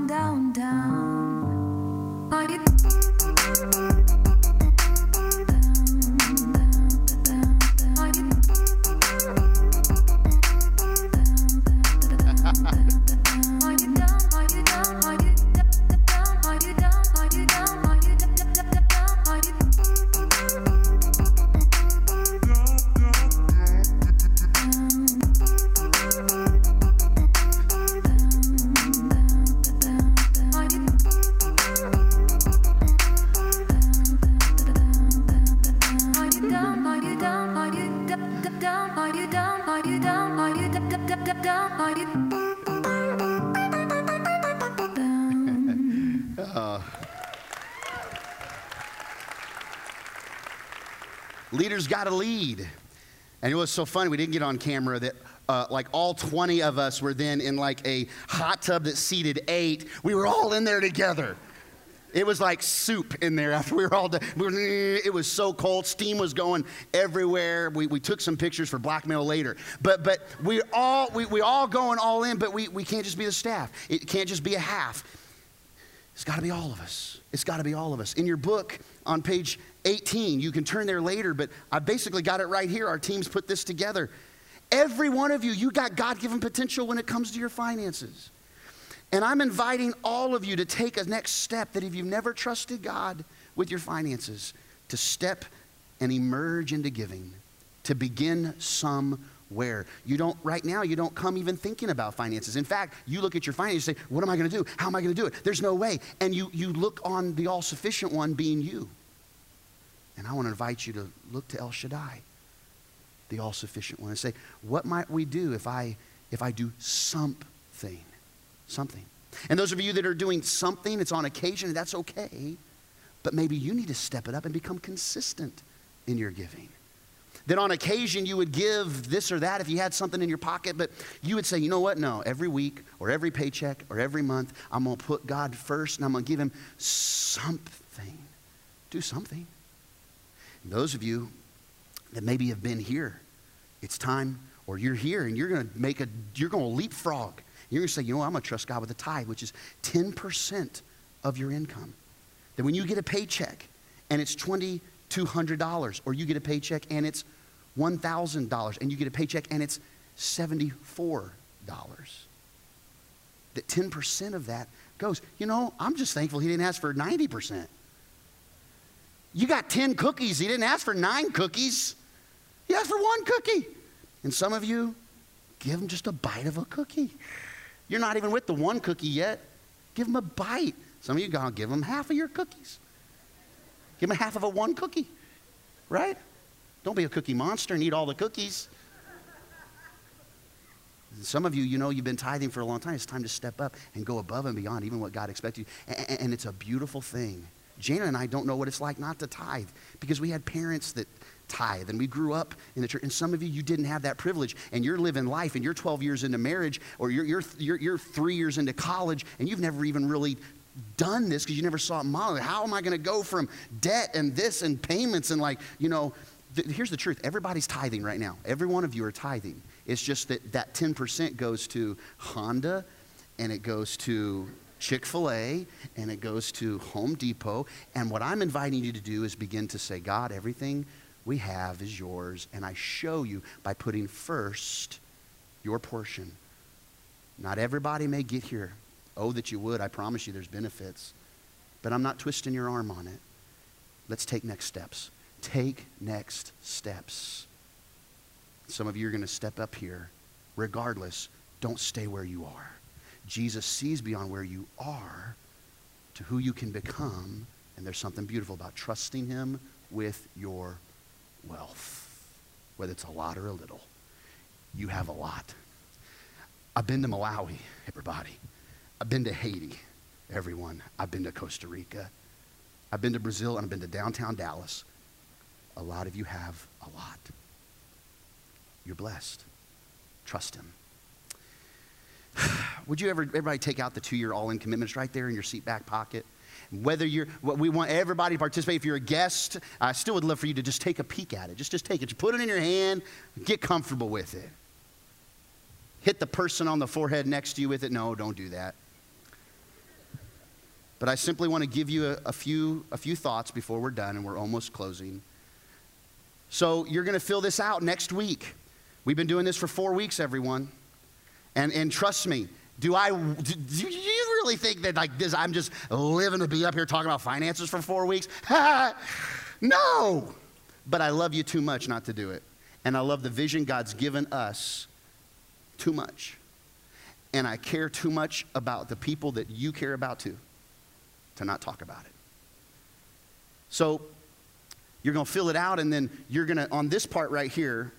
got to lead. And it was so funny, we didn't get on camera that uh, like all 20 of us were then in like a hot tub that seated eight. We were all in there together. It was like soup in there after we were all done. It was so cold. Steam was going everywhere. We, we took some pictures for blackmail later. But, but we all, we, we all going all in, but we, we can't just be the staff. It can't just be a half. It's got to be all of us. It's got to be all of us. In your book on page 18, you can turn there later, but I basically got it right here. Our teams put this together. Every one of you, you got God given potential when it comes to your finances. And I'm inviting all of you to take a next step that if you've never trusted God with your finances, to step and emerge into giving, to begin somewhere. You don't, right now, you don't come even thinking about finances. In fact, you look at your finances and say, What am I going to do? How am I going to do it? There's no way. And you, you look on the all sufficient one being you. And I want to invite you to look to El Shaddai, the all sufficient one, and say, What might we do if I, if I do something? Something. And those of you that are doing something, it's on occasion, that's okay. But maybe you need to step it up and become consistent in your giving. That on occasion you would give this or that if you had something in your pocket, but you would say, you know what? No, every week or every paycheck or every month, I'm going to put God first and I'm going to give Him something. Do something. And those of you that maybe have been here, it's time, or you're here and you're going to make a, you're going to leapfrog. You're going to say, you know? I'm going to trust God with a tithe, which is 10% of your income. That when you get a paycheck and it's $2,200, or you get a paycheck and it's $1,000, and you get a paycheck and it's $74, that 10% of that goes, you know, I'm just thankful he didn't ask for 90%. You got 10 cookies, he didn't ask for nine cookies, he asked for one cookie. And some of you, give him just a bite of a cookie. You're not even with the one cookie yet. Give him a bite. Some of you go, give him half of your cookies. Give him half of a one cookie, right? Don't be a cookie monster and eat all the cookies. Some of you, you know, you've been tithing for a long time. It's time to step up and go above and beyond even what God expects you. And, and it's a beautiful thing. Jana and I don't know what it's like not to tithe because we had parents that tithe and we grew up in the church. And some of you, you didn't have that privilege and you're living life and you're 12 years into marriage or you're, you're, you're, you're three years into college and you've never even really done this because you never saw it modeled. How am I going to go from debt and this and payments and like, you know, th- here's the truth. Everybody's tithing right now. Every one of you are tithing. It's just that that 10% goes to Honda and it goes to Chick fil A and it goes to Home Depot. And what I'm inviting you to do is begin to say, God, everything we have is yours. And I show you by putting first your portion. Not everybody may get here. Oh, that you would. I promise you there's benefits. But I'm not twisting your arm on it. Let's take next steps. Take next steps. Some of you are going to step up here. Regardless, don't stay where you are. Jesus sees beyond where you are to who you can become, and there's something beautiful about trusting Him with your wealth, whether it's a lot or a little. You have a lot. I've been to Malawi, everybody. I've been to Haiti, everyone. I've been to Costa Rica. I've been to Brazil, and I've been to downtown Dallas. A lot of you have a lot. You're blessed. Trust Him. [sighs] Would you ever, everybody take out the two year all in commitments right there in your seat back pocket? Whether you're, what we want everybody to participate. If you're a guest, I still would love for you to just take a peek at it. Just, just take it. Put it in your hand. Get comfortable with it. Hit the person on the forehead next to you with it. No, don't do that. But I simply want to give you a, a few, a few thoughts before we're done, and we're almost closing. So you're going to fill this out next week. We've been doing this for four weeks, everyone. And, and trust me, do I do, do you really think that like this I'm just living to be up here talking about finances for four weeks? [laughs] no. But I love you too much not to do it. And I love the vision God's given us too much. And I care too much about the people that you care about too to not talk about it. So you're going to fill it out and then you're going to on this part right here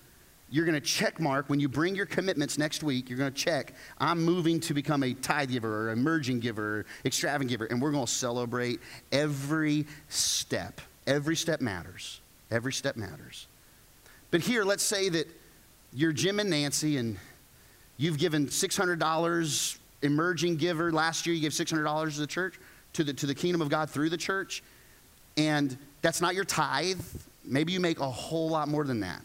you're going to check mark. When you bring your commitments next week you're going to check i'm moving to become a tithe giver or emerging giver or extravagant giver and we're going to celebrate every step. Every step matters. Every step matters. But here let's say that you're jim and nancy and you've given $600 emerging giver. Last year you gave $600 to the church to the, to the kingdom of god through the church. And that's not your tithe maybe you make a whole lot more than that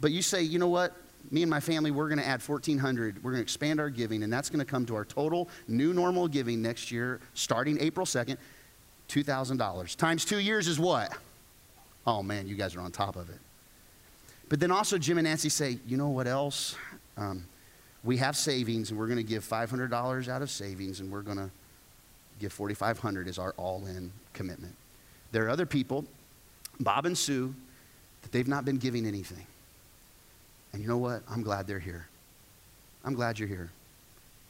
but you say, you know what? Me and my family, we're going to add 1,400. We're going to expand our giving, and that's going to come to our total new normal giving next year, starting April 2nd, $2,000. Times two years is what? Oh man, you guys are on top of it. But then also, Jim and Nancy say, you know what else? Um, we have savings, and we're going to give $500 out of savings, and we're going to give 4,500 as our all-in commitment. There are other people, Bob and Sue, that they've not been giving anything. And you know what? I'm glad they're here. I'm glad you're here.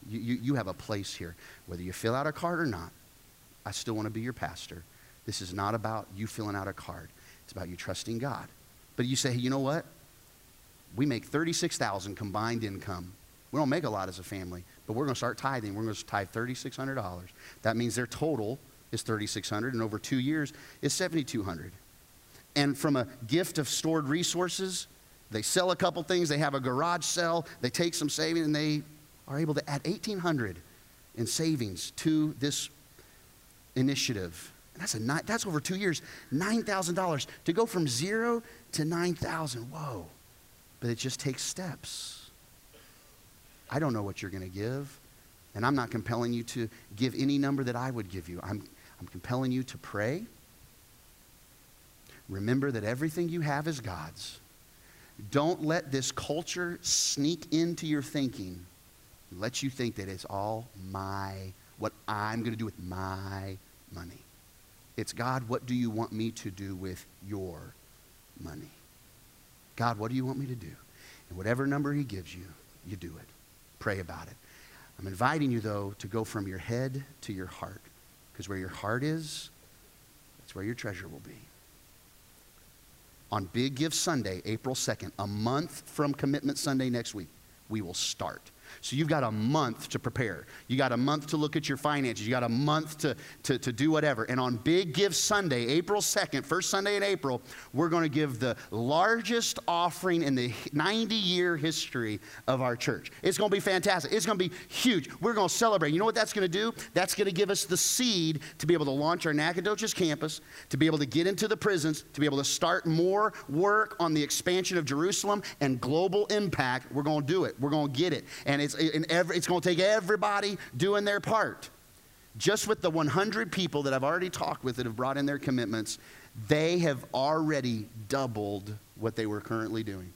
You, you, you have a place here. Whether you fill out a card or not, I still want to be your pastor. This is not about you filling out a card. It's about you trusting God. But you say, hey, you know what? We make 36,000 combined income. We don't make a lot as a family, but we're going to start tithing. We're going to tithe $3,600. That means their total is 3,600 and over 2 years is 7,200. And from a gift of stored resources, they sell a couple things, they have a garage sale, they take some savings, and they are able to add 1,800 in savings to this initiative. That's, a ni- that's over two years, $9,000. To go from zero to 9,000, whoa. But it just takes steps. I don't know what you're going to give, and I'm not compelling you to give any number that I would give you. I'm, I'm compelling you to pray. Remember that everything you have is God's. Don't let this culture sneak into your thinking. Let you think that it's all my, what I'm going to do with my money. It's God, what do you want me to do with your money? God, what do you want me to do? And whatever number He gives you, you do it. Pray about it. I'm inviting you, though, to go from your head to your heart. Because where your heart is, that's where your treasure will be on Big Give Sunday, April 2nd, a month from Commitment Sunday next week, we will start. So you've got a month to prepare. You got a month to look at your finances. You got a month to, to, to do whatever. And on Big Give Sunday, April 2nd, first Sunday in April, we're going to give the largest offering in the 90 year history of our church. It's going to be fantastic. It's going to be huge. We're going to celebrate. You know what that's going to do? That's going to give us the seed to be able to launch our Nacogdoches campus, to be able to get into the prisons, to be able to start more work on the expansion of Jerusalem and global impact. We're going to do it. We're going to get it. And it's, and every, it's going to take everybody doing their part. Just with the 100 people that I've already talked with that have brought in their commitments, they have already doubled what they were currently doing.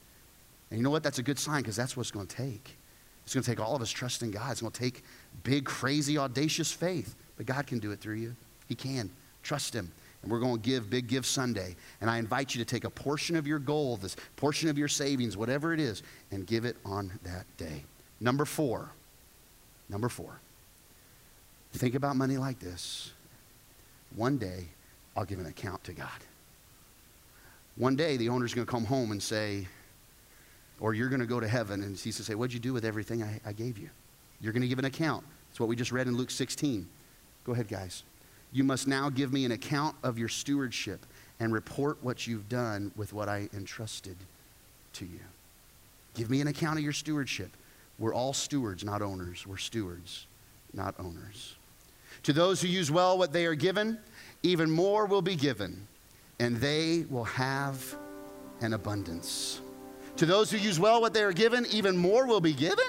And you know what? That's a good sign because that's what it's going to take. It's going to take all of us trusting God. It's going to take big, crazy, audacious faith. But God can do it through you. He can. Trust Him. And we're going to give Big Give Sunday. And I invite you to take a portion of your goal, this portion of your savings, whatever it is, and give it on that day. Number four. Number four. Think about money like this. One day, I'll give an account to God. One day, the owner's going to come home and say, or you're going to go to heaven and he's going to say, What'd you do with everything I, I gave you? You're going to give an account. It's what we just read in Luke 16. Go ahead, guys. You must now give me an account of your stewardship and report what you've done with what I entrusted to you. Give me an account of your stewardship. We're all stewards, not owners. We're stewards, not owners. To those who use well what they are given, even more will be given, and they will have an abundance. To those who use well what they are given, even more will be given,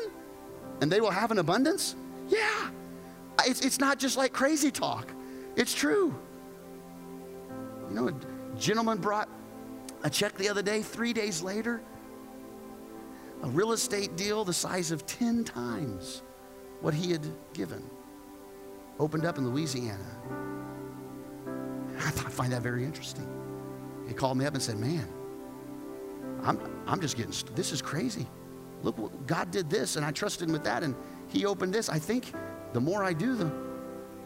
and they will have an abundance? Yeah. It's, it's not just like crazy talk, it's true. You know, a gentleman brought a check the other day, three days later, a real estate deal the size of 10 times what he had given. Opened up in Louisiana. I, find that very interesting. He called me up and said, Man, I'm, I'm just getting, this is crazy. Look, what- God did this, and I trusted him with that, and he opened this. I think the more I do, the,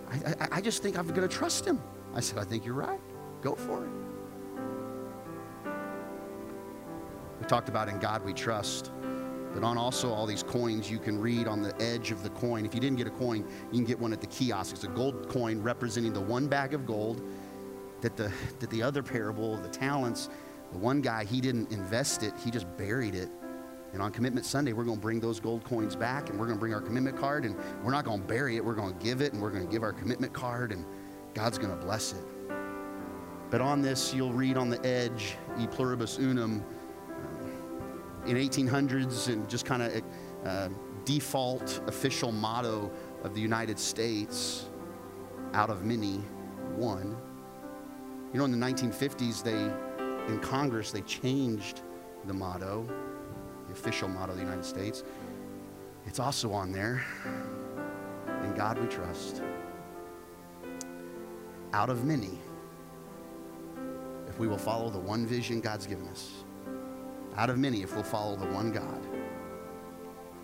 I, I, I just think I'm going to trust him. I said, I think you're right. Go for it. Talked about in God we trust, but on also all these coins you can read on the edge of the coin. If you didn't get a coin, you can get one at the kiosk. It's a gold coin representing the one bag of gold that the, that the other parable, the talents, the one guy, he didn't invest it, he just buried it. And on Commitment Sunday, we're going to bring those gold coins back and we're going to bring our commitment card and we're not going to bury it, we're going to give it and we're going to give our commitment card and God's going to bless it. But on this, you'll read on the edge, e pluribus unum, in 1800s and just kind of uh, default official motto of the United States, out of many, one. You know, in the 1950s, they, in Congress, they changed the motto, the official motto of the United States. It's also on there. In God we trust. Out of many, if we will follow the one vision God's given us. Out of many, if we'll follow the one God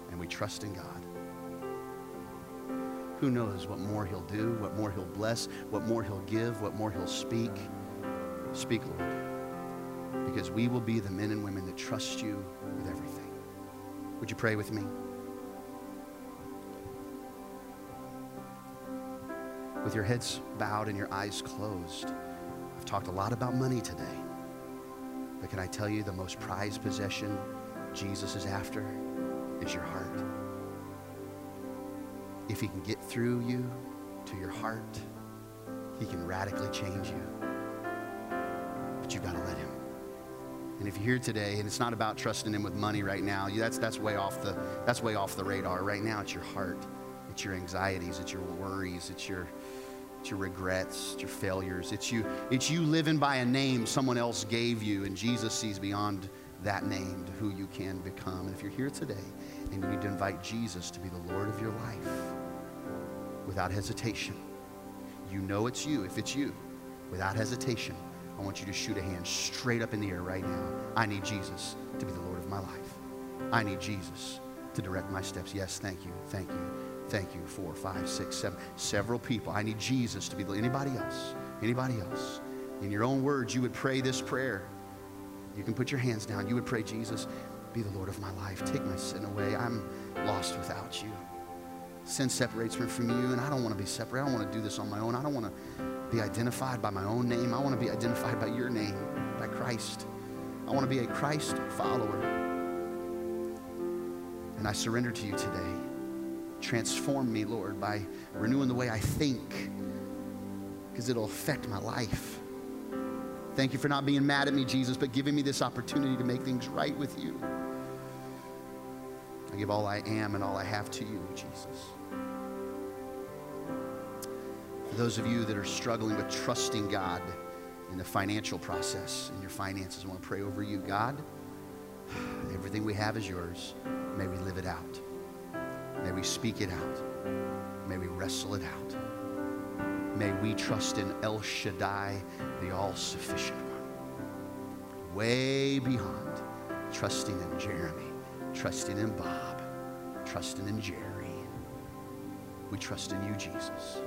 and we trust in God. Who knows what more He'll do, what more He'll bless, what more He'll give, what more He'll speak. Speak, Lord, because we will be the men and women that trust you with everything. Would you pray with me? With your heads bowed and your eyes closed, I've talked a lot about money today. But can I tell you the most prized possession Jesus is after is your heart. If he can get through you to your heart, he can radically change you. But you've got to let him. And if you're here today and it's not about trusting him with money right now, that's, that's, way off the, that's way off the radar. Right now, it's your heart. It's your anxieties. It's your worries. It's your, it's your regrets. It's your failures. It's you, it's you living by a name someone else gave you, and Jesus sees beyond that name to who you can become. And if you're here today and you need to invite Jesus to be the Lord of your life without hesitation, you know it's you. If it's you, without hesitation, I want you to shoot a hand straight up in the air right now. I need Jesus to be the Lord of my life. I need Jesus to direct my steps. Yes, thank you, thank you, thank you. Four, five, six, seven, several people. I need Jesus to be the anybody else, anybody else. In your own words, you would pray this prayer. You can put your hands down. You would pray, Jesus, be the Lord of my life. Take my sin away. I'm lost without you. Sin separates me from you, and I don't want to be separate. I don't want to do this on my own. I don't want to be identified by my own name. I want to be identified by your name, by Christ. I want to be a Christ follower. And I surrender to you today. Transform me, Lord, by renewing the way I think, because it'll affect my life. Thank you for not being mad at me, Jesus, but giving me this opportunity to make things right with you. I give all I am and all I have to you, Jesus. For those of you that are struggling with trusting God in the financial process, in your finances, I want to pray over you. God, everything we have is yours. May we live it out. May we speak it out. May we wrestle it out. May we trust in El Shaddai, the all sufficient one. Way beyond trusting in Jeremy, trusting in Bob, trusting in Jerry. We trust in you, Jesus.